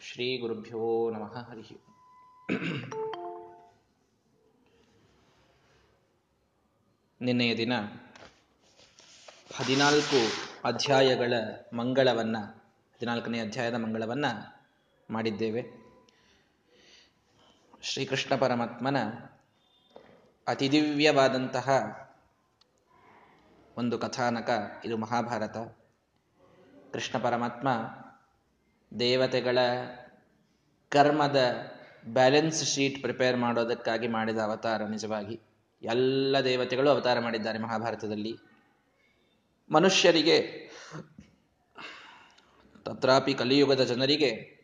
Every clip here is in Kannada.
ಶ್ರೀ ಗುರುಭ್ಯೋ ನಮಃ ಹರಿ ನಿನ್ನೆಯ ದಿನ ಹದಿನಾಲ್ಕು ಅಧ್ಯಾಯಗಳ ಮಂಗಳವನ್ನ, ಹದಿನಾಲ್ಕನೇ ಅಧ್ಯಾಯದ ಮಂಗಳವನ್ನ ಮಾಡಿದ್ದೇವೆ. ಶ್ರೀಕೃಷ್ಣ ಪರಮಾತ್ಮನ ಅತಿದಿವ್ಯವಾದಂತಹ ಒಂದು ಕಥಾನಕ ಇದು ಮಹಾಭಾರತ. ಕೃಷ್ಣ ಪರಮಾತ್ಮ ದೇವತೆಗಳ ಕರ್ಮದ ಬ್ಯಾಲೆನ್ಸ್ ಶೀಟ್ ಪ್ರಿಪೇರ್ ಮಾಡೋದಕ್ಕಾಗಿ ಮಾಡಿದ ಅವತಾರ ನಿಜವಾಗಿ. ಎಲ್ಲ ದೇವತೆಗಳು ಅವತಾರ ಮಾಡಿದ್ದಾರೆ ಮಹಾಭಾರತದಲ್ಲಿ. ಮನುಷ್ಯರಿಗೆ, ತತ್ರಾಪಿ ಕಲಿಯುಗದ ಜನರಿಗೆ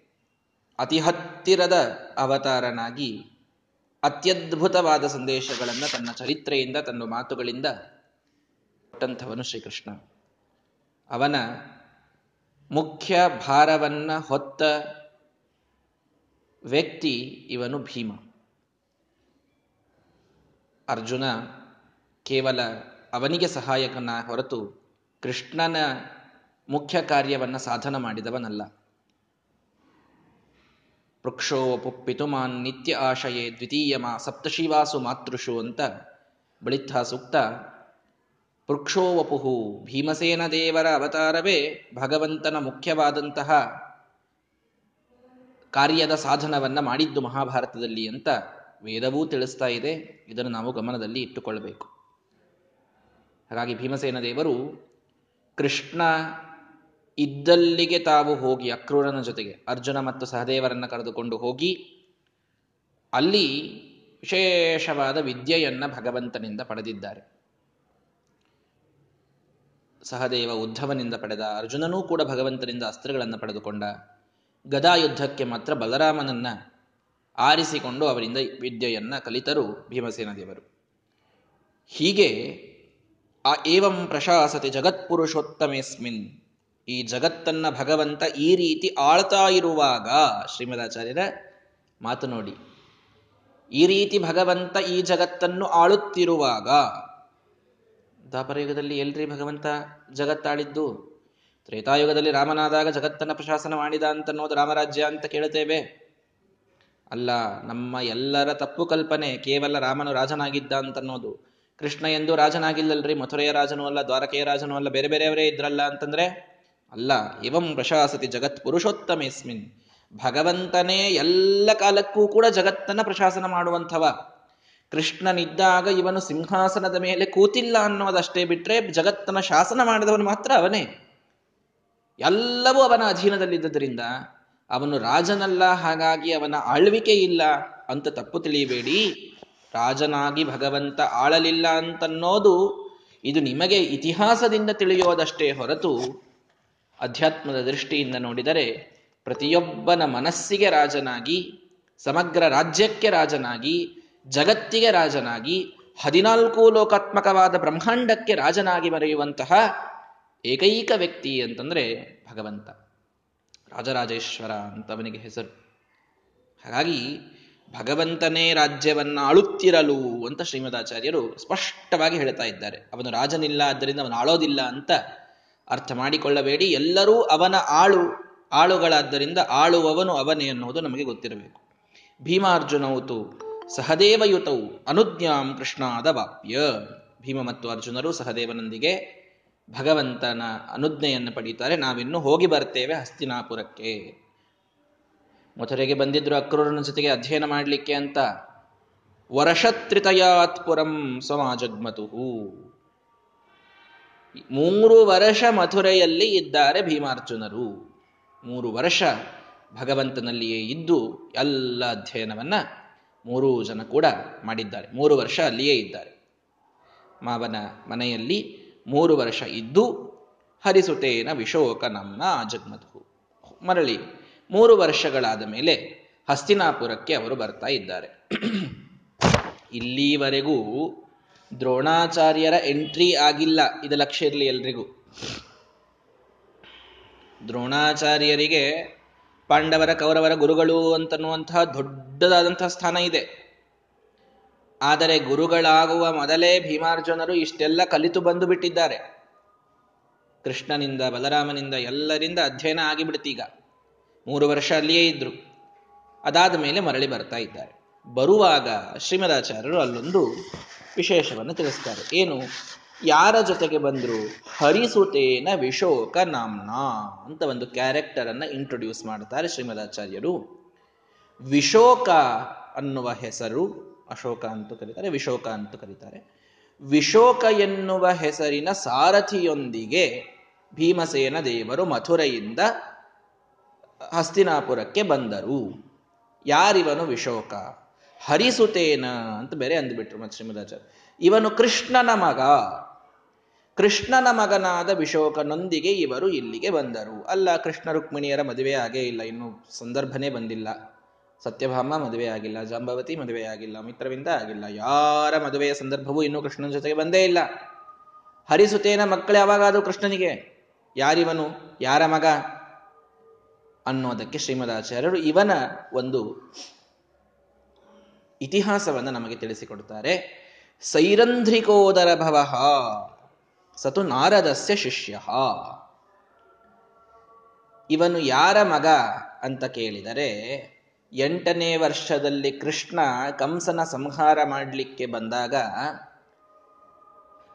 ಅತಿ ಹತ್ತಿರದ ಅವತಾರನಾಗಿ ಅತ್ಯದ್ಭುತವಾದ ಸಂದೇಶಗಳನ್ನು ತನ್ನ ಚರಿತ್ರೆಯಿಂದ, ತನ್ನ ಮಾತುಗಳಿಂದ ಕೊಟ್ಟಂಥವನು ಶ್ರೀಕೃಷ್ಣ. ಅವನ ಮುಖ್ಯ ಭಾರವನ್ನ ಹೊತ್ತ ವ್ಯಕ್ತಿ ಇವನು ಭೀಮ. ಅರ್ಜುನ ಕೇವಲ ಅವನಿಗೆ ಸಹಾಯಕನ ಹೊರತು ಕೃಷ್ಣನ ಮುಖ್ಯ ಕಾರ್ಯವನ್ನ ಸಾಧನ ಮಾಡಿದವನಲ್ಲ. ವೃಕ್ಷೋ ಪಿತುಮಾನ್ ನಿತ್ಯ ಆಶಯೇ ದ್ವಿತೀಯ ಮಾ ಸಪ್ತಶಿವಾಸು ಮಾತೃಷು ಅಂತ ಬಳಿತ್ಥ ಸೂಕ್ತ ವೃಕ್ಷೋವಪುಹು ಭೀಮಸೇನ ದೇವರ ಅವತಾರವೇ ಭಗವಂತನ ಮುಖ್ಯವಾದಂತಹ ಕಾರ್ಯದ ಸಾಧನವನ್ನ ಮಾಡಿದ್ದು ಮಹಾಭಾರತದಲ್ಲಿ ಅಂತ ವೇದವೂ ತಿಳಿಸ್ತಾ ಇದೆ. ಇದನ್ನು ನಾವು ಗಮನದಲ್ಲಿ ಇಟ್ಟುಕೊಳ್ಳಬೇಕು ಹಾಗಾಗಿ ಭೀಮಸೇನ ದೇವರು ಕೃಷ್ಣ ಇದ್ದಲ್ಲಿಗೆ ತಾವು ಹೋಗಿ ಅಕ್ರೂರನ ಜೊತೆಗೆ ಅರ್ಜುನ ಮತ್ತು ಸಹದೇವರನ್ನ ಕರೆದುಕೊಂಡು ಹೋಗಿ ಅಲ್ಲಿ ವಿಶೇಷವಾದ ವಿದ್ಯೆಯನ್ನ ಭಗವಂತನಿಂದ ಪಡೆದಿದ್ದಾರೆ. ಸಹದೇವ ಉದ್ಧವನಿಂದ ಪಡೆದ ಅರ್ಜುನನೂ ಕೂಡ ಭಗವಂತನಿಂದ ಅಸ್ತ್ರಗಳನ್ನು ಪಡೆದುಕೊಂಡ. ಗದಾಯುದ್ಧಕ್ಕೆ ಮಾತ್ರ ಬಲರಾಮನನ್ನ ಆರಿಸಿಕೊಂಡು ಅವರಿಂದ ವಿದ್ಯೆಯನ್ನ ಕಲಿತರು ಭೀಮಸೇನ ದೇವರು ಹೀಗೆ ಆ ಏವಂ ಪ್ರಶಾಸತೆ ಜಗತ್ಪುರುಷೋತ್ತಮೇಸ್ಮಿನ್ ಈ ಜಗತ್ತನ್ನ ಭಗವಂತ ಈ ರೀತಿ ಆಳ್ತಾ ಇರುವಾಗ ಶ್ರೀಮದಾಚಾರ್ಯರ ಮಾತು ನೋಡಿ. ಈ ರೀತಿ ಭಗವಂತ ಈ ಜಗತ್ತನ್ನು ಆಳುತ್ತಿರುವಾಗ ದಾಪರಯುಗದಲ್ಲಿ ಎಲ್ರಿ ಭಗವಂತ ಜಗತ್ತಾಳಿದ್ದು. ತ್ರೇತಾಯುಗದಲ್ಲಿ ರಾಮನಾದಾಗ ಜಗತ್ತನ್ನ ಪ್ರಶಾಸನ ಮಾಡಿದ ಅಂತ ಅನ್ನೋದು ರಾಮರಾಜ್ಯ ಅಂತ ಕೇಳುತ್ತೇವೆ. ಅಲ್ಲ, ನಮ್ಮ ಎಲ್ಲರ ತಪ್ಪು ಕಲ್ಪನೆ ಕೇವಲ ರಾಮನು ರಾಜನಾಗಿದ್ದ ಅಂತ ಅನ್ನೋದು ಕೃಷ್ಣ ಎಂದು ರಾಜನಾಗಿಲ್ಲಲ್ರಿ, ಮಥುರೆಯ ರಾಜನೂ ಅಲ್ಲ, ದ್ವಾರಕೆಯ ರಾಜನೂ ಅಲ್ಲ, ಬೇರೆ ಬೇರೆಯವರೇ ಇದ್ರಲ್ಲ ಅಂತಂದ್ರೆ? ಅಲ್ಲ, ಇವಂ ಪ್ರಶಾಸತಿ ಜಗತ್ ಪುರುಷೋತ್ತಮೇಸ್ಮಿನ್. ಭಗವಂತನೇ ಎಲ್ಲ ಕಾಲಕ್ಕೂ ಕೂಡ ಜಗತ್ತನ್ನ ಪ್ರಶಾಸನ ಮಾಡುವಂಥವ. ಕೃಷ್ಣನಿದ್ದಾಗ ಇವನು ಸಿಂಹಾಸನದ ಮೇಲೆ ಕೂತಿಲ್ಲ ಅನ್ನೋದಷ್ಟೇ ಬಿಟ್ರೆ ಜಗತ್ತನ ಶಾಸನ ಮಾಡಿದವನು ಮಾತ್ರ ಅವನೇ. ಎಲ್ಲವೂ ಅವನ ಅಧೀನದಲ್ಲಿದ್ದರಿಂದ ಅವನು ರಾಜನಲ್ಲ, ಹಾಗಾಗಿ ಅವನ ಆಳ್ವಿಕೆ ಇಲ್ಲ ಅಂತ ತಪ್ಪು ತಿಳಿಯಬೇಡಿ. ರಾಜನಾಗಿ ಭಗವಂತ ಆಳಲಿಲ್ಲ ಅಂತನ್ನೋದು ಇದು ನಿಮಗೆ ಇತಿಹಾಸದಿಂದ ತಿಳಿಯೋದಷ್ಟೇ ಹೊರತು ಅಧ್ಯಾತ್ಮದ ದೃಷ್ಟಿಯಿಂದ ನೋಡಿದರೆ ಪ್ರತಿಯೊಬ್ಬನ ಮನಸ್ಸಿಗೆ ರಾಜನಾಗಿ, ಸಮಗ್ರ ರಾಜ್ಯಕ್ಕೆ ರಾಜನಾಗಿ ಜಗತ್ತಿಗೆ ರಾಜನಾಗಿ ಹದಿನಾಲ್ಕು ಲೋಕಾತ್ಮಕವಾದ ಬ್ರಹ್ಮಾಂಡಕ್ಕೆ ರಾಜನಾಗಿ ಬರೆಯುವಂತಹ ಏಕೈಕ ವ್ಯಕ್ತಿ ಅಂತಂದ್ರೆ ಭಗವಂತ. ರಾಜರಾಜೇಶ್ವರ ಅಂತ ಅವನಿಗೆ ಹೆಸರು. ಹಾಗಾಗಿ ಭಗವಂತನೇ ರಾಜ್ಯವನ್ನ ಆಳುತ್ತಿರಲು ಅಂತ ಶ್ರೀಮದಾಚಾರ್ಯರು ಸ್ಪಷ್ಟವಾಗಿ ಹೇಳ್ತಾ ಇದ್ದಾರೆ. ಅವನು ರಾಜನಿಲ್ಲ, ಆದ್ದರಿಂದ ಅವನು ಆಳೋದಿಲ್ಲ ಅಂತ ಅರ್ಥ ಮಾಡಿಕೊಳ್ಳಬೇಡಿ. ಎಲ್ಲರೂ ಅವನ ಆಳು, ಆಳುಗಳಾದ್ದರಿಂದ ಆಳುವವನು ಅವನೇ ಅನ್ನೋದು ನಮಗೆ ಗೊತ್ತಿರಬೇಕು. ಭೀಮಾರ್ಜುನೌತು ಸಹದೇವಯುತವು ಅನುಜ್ಞಾಂ ಕೃಷ್ಣಾದ ವಾಪ್ಯ. ಭೀಮ ಮತ್ತು ಅರ್ಜುನರು ಸಹದೇವನೊಂದಿಗೆ ಭಗವಂತನ ಅನುಜ್ಞೆಯನ್ನು ಪಡೀತಾರೆ. ನಾವಿನ್ನು ಹೋಗಿ ಬರ್ತೇವೆ ಹಸ್ತಿನಾಪುರಕ್ಕೆ. ಮಥುರೆಗೆ ಬಂದಿದ್ರು ಅಕ್ರೂರನ ಜೊತೆಗೆ ಅಧ್ಯಯನ ಮಾಡಲಿಕ್ಕೆ ಅಂತ. ವರ್ಷತ್ರಿತಯಾತ್ಪುರಂ ಸಮಾಜಗ್ಮತು. ಮೂರು ವರ್ಷ ಮಥುರೆಯಲ್ಲಿ ಇದ್ದಾರೆ ಭೀಮಾರ್ಜುನರು. ಮೂರು ವರ್ಷ ಭಗವಂತನಲ್ಲಿಯೇ ಇದ್ದು ಎಲ್ಲ ಅಧ್ಯಯನವನ್ನ ಮೂರು ಜನ ಕೂಡ ಮಾಡಿದ್ದಾರೆ. ಮೂರು ವರ್ಷ ಅಲ್ಲಿಯೇ ಇದ್ದಾರೆ. ಮಾವನ ಮನೆಯಲ್ಲಿ ಮೂರು ವರ್ಷ ಇದ್ದು ಹರಿಸುತೇನ ವಿಶೋಕ ನಮ್ಮ ಜಗ್ಮಧು ಮರಳಿ ಮೂರು ವರ್ಷಗಳಾದ ಮೇಲೆ ಹಸ್ತಿನಾಪುರಕ್ಕೆ ಅವರು ಬರ್ತಾ ಇದ್ದಾರೆ. ಇಲ್ಲಿವರೆಗೂ ದ್ರೋಣಾಚಾರ್ಯರ ಎಂಟ್ರಿ ಆಗಿಲ್ಲ. ಇದು ಲಕ್ಷ್ಯ ಇರಲಿ ಎಲ್ರಿಗೂ. ದ್ರೋಣಾಚಾರ್ಯರಿಗೆ ಪಾಂಡವರ ಕೌರವರ ಗುರುಗಳು ಅಂತನ್ನುವಂತಹ ದೊಡ್ಡದಾದಂತಹ ಸ್ಥಾನ ಇದೆ. ಆದರೆ ಗುರುಗಳಾಗುವ ಮೊದಲೇ ಭೀಮಾರ್ಜುನರು ಇಷ್ಟೆಲ್ಲ ಕಲಿತು ಬಂದು ಬಿಟ್ಟಿದ್ದಾರೆ. ಕೃಷ್ಣನಿಂದ, ಬಲರಾಮನಿಂದ ಎಲ್ಲರಿಂದ ಅಧ್ಯಯನ ಆಗಿಬಿಡ್ತೀಗ. ಮೂರು ವರ್ಷ ಅಲ್ಲಿಯೇ ಇದ್ರು. ಅದಾದ ಮೇಲೆ ಮರಳಿ ಬರ್ತಾ ಇದ್ದಾರೆ. ಬರುವಾಗ ಶ್ರೀಮದಾಚಾರ್ಯರು ಅಲ್ಲೊಂದು ವಿಶೇಷವನ್ನು ತಿಳಿಸ್ತಾರೆ. ಏನು? ಯಾರ ಜೊತೆಗೆ ಬಂದ್ರು? ಹರಿಸುತೇನ ವಿಶೋಕ ನಾಮ್ನ ಅಂತ ಒಂದು ಕ್ಯಾರೆಕ್ಟರ್ ಅನ್ನ ಇಂಟ್ರೊಡ್ಯೂಸ್ ಮಾಡ್ತಾರೆ ಶ್ರೀಮದಾಚಾರ್ಯರು. ವಿಶೋಕ ಅನ್ನುವ ಹೆಸರು, ಅಶೋಕ ಅಂತ ಕರೀತಾರೆ, ವಿಶೋಕ ಅಂತ ಕರೀತಾರೆ. ವಿಶೋಕ ಎನ್ನುವ ಹೆಸರಿನ ಸಾರಥಿಯೊಂದಿಗೆ ಭೀಮಸೇನ ದೇವರು ಮಥುರೆಯಿಂದ ಹಸ್ತಿನಾಪುರಕ್ಕೆ ಬಂದರು. ಯಾರಿವನು ವಿಶೋಕ? ಹರಿಸುತೇನ ಅಂತ ಬೇರೆ ಅಂದ್ಬಿಟ್ರು ಮತ್ತೆ ಶ್ರೀಮದಾಚಾರ್ಯ. ಇವನು ಕೃಷ್ಣನ ಮಗ. ಕೃಷ್ಣನ ಮಗನಾದ ವಿಶೋಕನೊಂದಿಗೆ ಇವರು ಇಲ್ಲಿಗೆ ಬಂದರು. ಅಲ್ಲ, ಕೃಷ್ಣ ರುಕ್ಮಿಣಿಯರ ಮದುವೆ ಆಗೇ ಇಲ್ಲ. ಇನ್ನು ಸಂದರ್ಭನೇ ಬಂದಿಲ್ಲ. ಸತ್ಯಭಾಮ ಮದುವೆ ಆಗಿಲ್ಲ. ಜಾಂಬವತಿ ಮದುವೆ ಆಗಿಲ್ಲ. ಮಿತ್ರವಿಂದ ಆಗಿಲ್ಲ. ಯಾರ ಮದುವೆಯ ಸಂದರ್ಭವೂ ಇನ್ನೂ ಕೃಷ್ಣನ ಜೊತೆಗೆ ಬಂದೇ ಇಲ್ಲ. ಹರಿಸುತೇನ ಮಕ್ಕಳು ಯಾವಾಗಾದರೂ ಕೃಷ್ಣನಿಗೆ? ಯಾರಿವನು? ಯಾರ ಮಗ? ಅನ್ನೋದಕ್ಕೆ ಶ್ರೀಮದಾಚಾರ್ಯರು ಇವನ ಒಂದು ಇತಿಹಾಸವನ್ನು ನಮಗೆ ತಿಳಿಸಿಕೊಡ್ತಾರೆ. ಸೈರಂಧ್ರಿಕೋದರ ಭವ. ಸತು ನಾರದಸ್ಯ ಶಿಷ್ಯ. ಇವನು ಯಾರ ಮಗ ಅಂತ ಕೇಳಿದರೆ, ಎಂಟನೇ ವರ್ಷದಲ್ಲಿ ಕೃಷ್ಣ ಕಂಸನ ಸಂಹಾರ ಮಾಡಲಿಕ್ಕೆ ಬಂದಾಗ,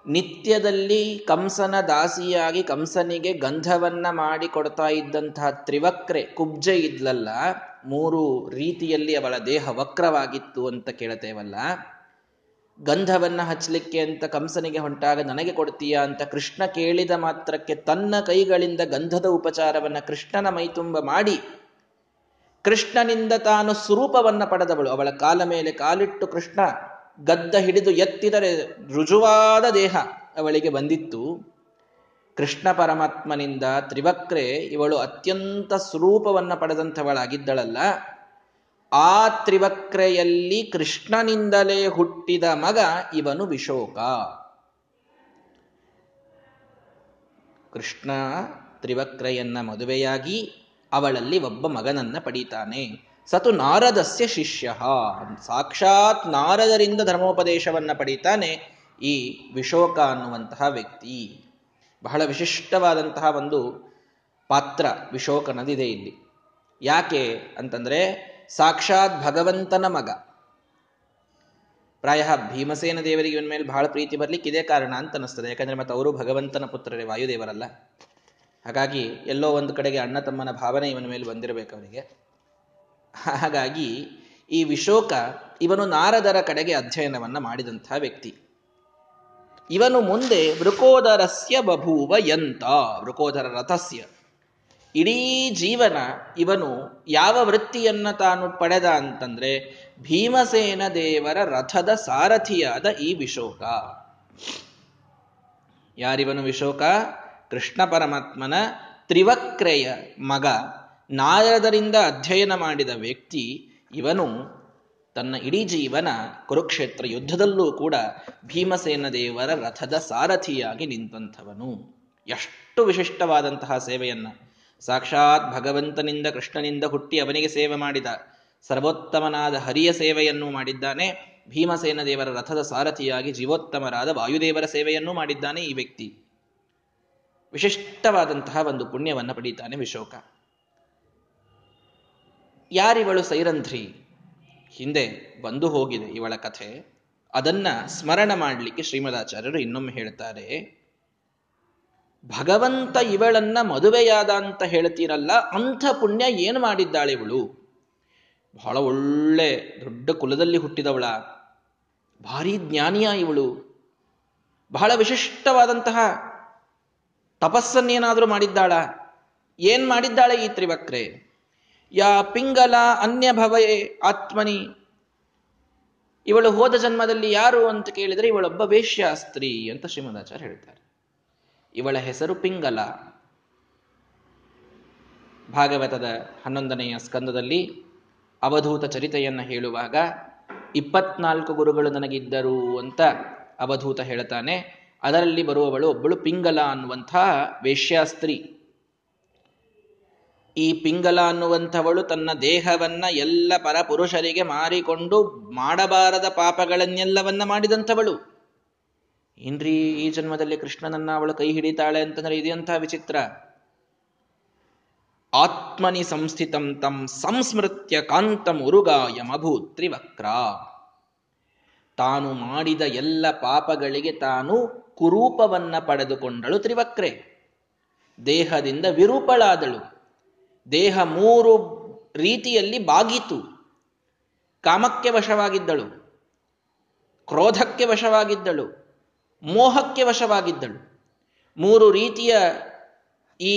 ನಿತ್ಯದಲ್ಲಿ ಕಂಸನ ದಾಸಿಯಾಗಿ ಕಂಸನಿಗೆ ಗಂಧವನ್ನ ಮಾಡಿ ಕೊಡ್ತಾ ಇದ್ದಂತಹ ತ್ರಿವಕ್ರೆ ಕುಬ್ಜೆ ಇದ್ಲಲ್ಲ, ಮೂರು ರೀತಿಯಲ್ಲಿ ಅವಳ ದೇಹ ವಕ್ರವಾಗಿತ್ತು ಅಂತ ಕೇಳ್ತೇವಲ್ಲ ಗಂಧವನ್ನ ಹಚ್ಚಲಿಕ್ಕೆ ಅಂತ ಕಂಸನಿಗೆ ಹೊಂಟಾಗ ನನಗೆ ಕೊಡ್ತೀಯಾ ಅಂತ ಕೃಷ್ಣ ಕೇಳಿದ ಮಾತ್ರಕ್ಕೆ ತನ್ನ ಕೈಗಳಿಂದ ಗಂಧದ ಉಪಚಾರವನ್ನ ಕೃಷ್ಣನ ಮೈತುಂಬ ಮಾಡಿ ಕೃಷ್ಣನಿಂದ ತಾನು ಸ್ವರೂಪವನ್ನ ಪಡೆದವಳು. ಅವಳ ಕಾಲ ಮೇಲೆ ಕಾಲಿಟ್ಟು ಕೃಷ್ಣ ಗದ್ದ ಹಿಡಿದು ಎತ್ತಿದರೆ ರುಜುವಾದ ದೇಹ ಅವಳಿಗೆ ಬಂದಿತ್ತು. ಕೃಷ್ಣ ಪರಮಾತ್ಮನಿಂದ ತ್ರಿವಕ್ರೆ ಇವಳು ಅತ್ಯಂತ ಸ್ವರೂಪವನ್ನ ಪಡೆದಂಥವಳಾಗಿದ್ದಳಲ್ಲ. ಆ ತ್ರಿವಕ್ರೆಯಲ್ಲಿ ಕೃಷ್ಣನಿಂದಲೇ ಹುಟ್ಟಿದ ಮಗ ಇವನು ವಿಶೋಕ. ಕೃಷ್ಣ ತ್ರಿವಕ್ರೆಯನ್ನ ಮದುವೆಯಾಗಿ ಅವಳಲ್ಲಿ ಒಬ್ಬ ಮಗನನ್ನ ಪಡೀತಾನೆ. ಸತು ನಾರದಸ್ಯ ಶಿಷ್ಯ. ಸಾಕ್ಷಾತ್ ನಾರದರಿಂದ ಧರ್ಮೋಪದೇಶವನ್ನ ಪಡೀತಾನೆ ಈ ವಿಶೋಕ ಅನ್ನುವಂತಹ ವ್ಯಕ್ತಿ. ಬಹಳ ವಿಶಿಷ್ಟವಾದಂತಹ ಒಂದು ಪಾತ್ರ ವಿಶೋಕನದಿದೆ ಇಲ್ಲಿ. ಯಾಕೆ ಅಂತಂದ್ರೆ ಸಾಕ್ಷಾತ್ ಭಗವಂತನ ಮಗ. ಪ್ರಾಯ ಭೀಮಸೇನ ದೇವರಿಗೆ ಇವನ ಮೇಲೆ ಬಹಳ ಪ್ರೀತಿ ಬರ್ಲಿಕ್ಕೆ ಇದೇ ಕಾರಣ ಅಂತ ಅನಿಸ್ತದೆ ಯಾಕಂದ್ರೆ ಮತ್ತೆ ಅವರು ಭಗವಂತನ ಪುತ್ರರೇ, ವಾಯುದೇವರಲ್ಲ. ಹಾಗಾಗಿ ಎಲ್ಲೋ ಒಂದು ಕಡೆಗೆ ಅಣ್ಣ ತಮ್ಮನ ಭಾವನೆ ಇವನ ಮೇಲೆ ಬಂದಿರಬೇಕು ಅವರಿಗೆ ಹಾಗಾಗಿ ಈ ವಿಶೋಕ ಇವನು ನಾರದರ ಕಡೆಗೆ ಅಧ್ಯಯನವನ್ನ ಮಾಡಿದಂತಹ ವ್ಯಕ್ತಿ. ಇವನು ಮುಂದೆ ವೃಕೋದರಸ್ಯ ಬಭೂವ ಯಂತ, ವೃಕೋದರ ರಥಸ್ಯ. ಇಡೀ ಜೀವನ ಇವನು ಯಾವ ವೃತ್ತಿಯನ್ನ ತಾನು ಪಡೆದ ಅಂತಂದ್ರೆ ಭೀಮಸೇನ ದೇವರ ರಥದ ಸಾರಥಿಯಾದ ಈ ವಿಶೋಕ. ಯಾರಿವನು ವಿಶೋಕ? ಕೃಷ್ಣ ಪರಮಾತ್ಮನ ತ್ರಿವಕ್ರೆಯ ಮಗ. ನಾರದರಿಂದ ಅಧ್ಯಯನ ಮಾಡಿದ ವ್ಯಕ್ತಿ ಇವನು ತನ್ನ ಇಡೀ ಜೀವನ ಕುರುಕ್ಷೇತ್ರ ಯುದ್ಧದಲ್ಲೂ ಕೂಡ ಭೀಮಸೇನ ದೇವರ ರಥದ ಸಾರಥಿಯಾಗಿ ನಿಂತಂಥವನು. ಎಷ್ಟು ವಿಶಿಷ್ಟವಾದಂತಹ ಸೇವೆಯನ್ನ ಸಾಕ್ಷಾತ್ ಭಗವಂತನಿಂದ ಕೃಷ್ಣನಿಂದ ಹುಟ್ಟಿ ಅವನಿಗೆ ಸೇವೆ ಮಾಡಿದ ಸರ್ವೋತ್ತಮನಾದ ಹರಿಯ ಸೇವೆಯನ್ನು ಮಾಡಿದ್ದಾನೆ. ಭೀಮಸೇನ ದೇವರ ರಥದ ಸಾರಥಿಯಾಗಿ ಜೀವೋತ್ತಮರಾದ ವಾಯುದೇವರ ಸೇವೆಯನ್ನು ಮಾಡಿದ್ದಾನೆ ಈ ವ್ಯಕ್ತಿ. ವಿಶಿಷ್ಟವಾದಂತಹ ಒಂದು ಪುಣ್ಯವನ್ನು ಪಡೀತಾನೆ ವಿಶೋಕ. ಯಾರಿವಳು ಸೈರಂಧ್ರಿ? ಹಿಂದೆ ಬಂದು ಹೋಗಿದೆ ಇವಳ ಕಥೆ. ಅದನ್ನ ಸ್ಮರಣ ಮಾಡಲಿಕ್ಕೆ ಶ್ರೀಮದಾಚಾರ್ಯರು ಇನ್ನೊಮ್ಮೆ ಹೇಳ್ತಾರೆ. ಭಗವಂತ ಇವಳನ್ನ ಮದುವೆಯಾದ ಅಂತ ಹೇಳ್ತೀರಲ್ಲ ಅಂಥ ಪುಣ್ಯ ಏನು ಮಾಡಿದ್ದಾಳೆ ಇವಳು? ಬಹಳ ಒಳ್ಳೆ ದೊಡ್ಡ ಕುಲದಲ್ಲಿ ಹುಟ್ಟಿದವಳ. ಭಾರಿ ಜ್ಞಾನಿಯ ಇವಳು. ಬಹಳ ವಿಶಿಷ್ಟವಾದಂತಹ ತಪಸ್ಸನ್ನೇನಾದರೂ ಮಾಡಿದ್ದಾಳ? ಏನ್ ಮಾಡಿದ್ದಾಳೆ ಈ ತ್ರಿವಕ್ರೆ? ಯಾ ಪಿಂಗಲ ಅನ್ಯ ಭವಯೇ ಆತ್ಮನಿ. ಇವಳು ಹೋದ ಜನ್ಮದಲ್ಲಿ ಯಾರು ಅಂತ ಕೇಳಿದರೆ ಇವಳೊಬ್ಬ ವೇಶ್ಯಾಸ್ತ್ರೀ ಅಂತ ಶ್ರೀಮದಾಚಾರ್ಯ ಹೇಳ್ತಾರೆ. ಇವಳ ಹೆಸರು ಪಿಂಗಲ. ಭಾಗವತದ ಹನ್ನೊಂದನೆಯ ಸ್ಕಂದದಲ್ಲಿ ಅವಧೂತ ಚರಿತೆಯನ್ನು ಹೇಳುವಾಗ, ಇಪ್ಪತ್ನಾಲ್ಕು ಗುರುಗಳು ನನಗಿದ್ದರು ಅಂತ ಅವಧೂತ ಹೇಳ್ತಾನೆ ಅದರಲ್ಲಿ ಬರುವವಳು ಒಬ್ಬಳು ಪಿಂಗಲ ಅನ್ನುವಂಥ ವೇಶ್ಯಾಸ್ತ್ರೀ. ಈ ಪಿಂಗಲ ಅನ್ನುವಂಥವಳು ತನ್ನ ದೇಹವನ್ನ ಎಲ್ಲ ಪರಪುರುಷರಿಗೆ ಮಾರಿಕೊಂಡು ಮಾಡಬಾರದ ಪಾಪಗಳನ್ನೆಲ್ಲವನ್ನ ಮಾಡಿದಂಥವಳು. ಏನ್ರಿ ಈ ಜನ್ಮದಲ್ಲಿ ಕೃಷ್ಣನನ್ನ ಅವಳು ಕೈ ಹಿಡಿತಾಳೆ ಅಂತಂದ್ರೆ ಇದೆಯಂತಹ ವಿಚಿತ್ರ? ಆತ್ಮನಿ ಸಂಸ್ಥಿತಂ ತಂ ಸಂಸ್ಮೃತ್ಯ ಕಾಂತಂ ಉರುಗಾಯಮಭೂ ತ್ರಿವಕ್ರ ತಾನು ಮಾಡಿದ ಎಲ್ಲ ಪಾಪಗಳಿಗೆ ತಾನು ಕುರೂಪವನ್ನ ಪಡೆದುಕೊಂಡಳು ತ್ರಿವಕ್ರೆ. ದೇಹದಿಂದ ವಿರೂಪಳಾದಳು. ದೇಹ ಮೂರು ರೀತಿಯಲ್ಲಿ ಬಾಗಿತು. ಕಾಮಕ್ಕೆ ವಶವಾಗಿದ್ದಳು. ಕ್ರೋಧಕ್ಕೆ ವಶವಾಗಿದ್ದಳು. ಮೋಹಕ್ಕೆ ವಶವಾಗಿದ್ದಳು. ಮೂರು ರೀತಿಯ ಈ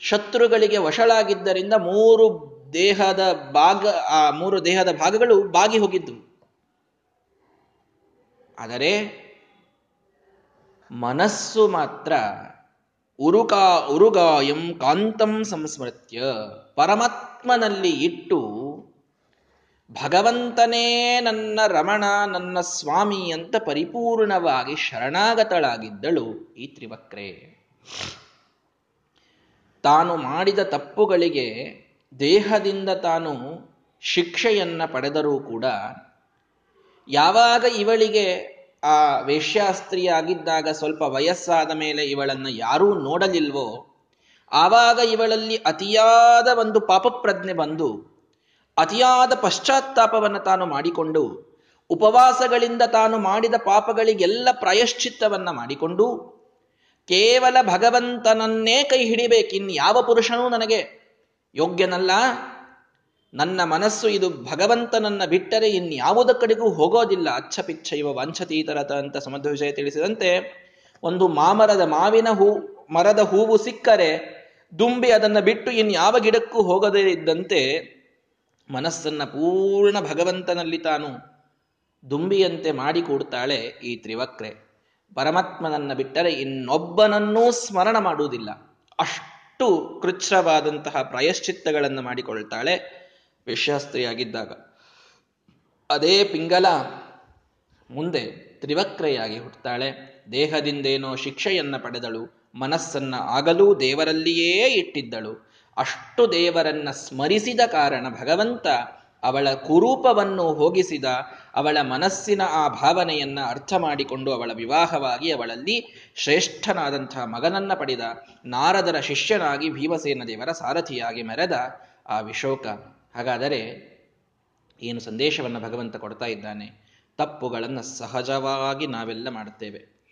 ಶತ್ರುಗಳಿಗೆ ವಶಳಾಗಿದ್ದರಿಂದ ಮೂರು ದೇಹದ ಭಾಗ, ಆ ಮೂರು ದೇಹದ ಭಾಗಗಳು ಬಾಗಿ ಹೋಗಿದ್ದವು. ಆದರೆ ಮನಸ್ಸು ಮಾತ್ರ ಉರುಕಾ, ಉರುಗಾಯಂ ಕಾಂತಂ ಸಂಸ್ಮೃತ್ಯ ಪರಮಾತ್ಮನಲ್ಲಿ ಇಟ್ಟು ಭಗವಂತನೇ ನನ್ನ ರಮಣ, ನನ್ನ ಸ್ವಾಮಿ ಅಂತ ಪರಿಪೂರ್ಣವಾಗಿ ಶರಣಾಗತಳಾಗಿದ್ದಳು ಈ ತ್ರಿವಕ್ರೆ. ತಾನು ಮಾಡಿದ ತಪ್ಪುಗಳಿಗೆ ದೇಹದಿಂದ ತಾನು ಶಿಕ್ಷೆಯನ್ನ ಪಡೆದರೂ ಕೂಡ ಯಾವಾಗ ಇವಳಿಗೆ ಆ ವೇಶ್ಯಾಸ್ತ್ರೀಯಾಗಿದ್ದಾಗ ಸ್ವಲ್ಪ ವಯಸ್ಸಾದ ಮೇಲೆ ಇವಳನ್ನು ಯಾರೂ ನೋಡಲಿಲ್ವೋ, ಆವಾಗ ಇವಳಲ್ಲಿ ಅತಿಯಾದ ಒಂದು ಪಾಪಪ್ರಜ್ಞೆ ಬಂದು ಅತಿಯಾದ ಪಶ್ಚಾತ್ತಾಪವನ್ನು ತಾನು ಮಾಡಿಕೊಂಡು, ಉಪವಾಸಗಳಿಂದ ತಾನು ಮಾಡಿದ ಪಾಪಗಳಿಗೆಲ್ಲ ಪ್ರಾಯಶ್ಚಿತ್ತವನ್ನ ಮಾಡಿಕೊಂಡು, ಕೇವಲ ಭಗವಂತನನ್ನೇ ಕೈ ಹಿಡಿಬೇಕಿನ್ ಯಾವ ಪುರುಷನೂ ನನಗೆ ಯೋಗ್ಯನಲ್ಲ. ನನ್ನ ಮನಸ್ಸು ಇದು ಭಗವಂತನನ್ನ ಬಿಟ್ಟರೆ ಇನ್ಯಾವುದ ಕಡೆಗೂ ಹೋಗೋದಿಲ್ಲ. ಅಚ್ಚಪಿಚ್ಚ ಇವ ವಾಂಛತೀತರತ ಅಂತ ಸಮಧ್ವ ವಿಷಯ ತಿಳಿಸಿದಂತೆ, ಒಂದು ಮಾಮರದ ಮಾವಿನ ಹೂ, ಮರದ ಹೂವು ಸಿಕ್ಕರೆ, ದುಂಬಿ ಅದನ್ನು ಬಿಟ್ಟು ಇನ್ಯಾವ ಗಿಡಕ್ಕೂ ಹೋಗದೇ ಇದ್ದಂತೆ ಮನಸ್ಸನ್ನ ಪೂರ್ಣ ಭಗವಂತನಲ್ಲಿ ತಾನು ದುಂಬಿಯಂತೆ ಮಾಡಿಕೊಡ್ತಾಳೆ ಈ ತ್ರಿವಕ್ರೆ. ಪರಮಾತ್ಮನನ್ನ ಬಿಟ್ಟರೆ ಇನ್ನೊಬ್ಬನನ್ನೂ ಸ್ಮರಣ ಮಾಡುವುದಿಲ್ಲ. ಅಷ್ಟು ಕೃಚ್ಛವಾದಂತಹ ಪ್ರಾಯಶ್ಚಿತ್ತಗಳನ್ನು ಮಾಡಿಕೊಳ್ತಾಳೆ ವಿಶ್ವಾಸ್ತ್ರೀಯಾಗಿದ್ದಾಗ ಅದೇ ಪಿಂಗಲ ಮುಂದೆ ತ್ರಿವಕ್ರೆಯಾಗಿ ಹುಟ್ಟುತ್ತಾಳೆ ದೇಹದಿಂದೇನೋ ಶಿಕ್ಷೆಯನ್ನ ಪಡೆದಳು, ಮನಸ್ಸನ್ನ ಆಗಲೂ ದೇವರಲ್ಲಿಯೇ ಇಟ್ಟಿದ್ದಳು. ಅಷ್ಟು ದೇವರನ್ನ ಸ್ಮರಿಸಿದ ಕಾರಣ ಭಗವಂತ ಅವಳ ಕುರೂಪವನ್ನು ಹೋಗಿಸಿದ, ಅವಳ ಮನಸ್ಸಿನ ಆ ಭಾವನೆಯನ್ನ ಅರ್ಥ ಮಾಡಿಕೊಂಡು ಅವಳ ವಿವಾಹವಾಗಿ ಅವಳಲ್ಲಿ ಶ್ರೇಷ್ಠನಾದಂತಹ ಮಗನನ್ನ ಪಡೆದ, ನಾರದರ ಶಿಷ್ಯನಾಗಿ ಭೀಮಸೇನ ದೇವರ ಸಾರಥಿಯಾಗಿ ಮೆರೆದ ಆ ವಿಶೋಕ. ಹಾಗಾದರೆ ಏನು ಸಂದೇಶವನ್ನು ಭಗವಂತ ಕೊಡ್ತಾ ಇದ್ದಾನೆ? ತಪ್ಪುಗಳನ್ನು ಸಹಜವಾಗಿ ನಾವೆಲ್ಲ ಮಾಡುತ್ತೇವೆ.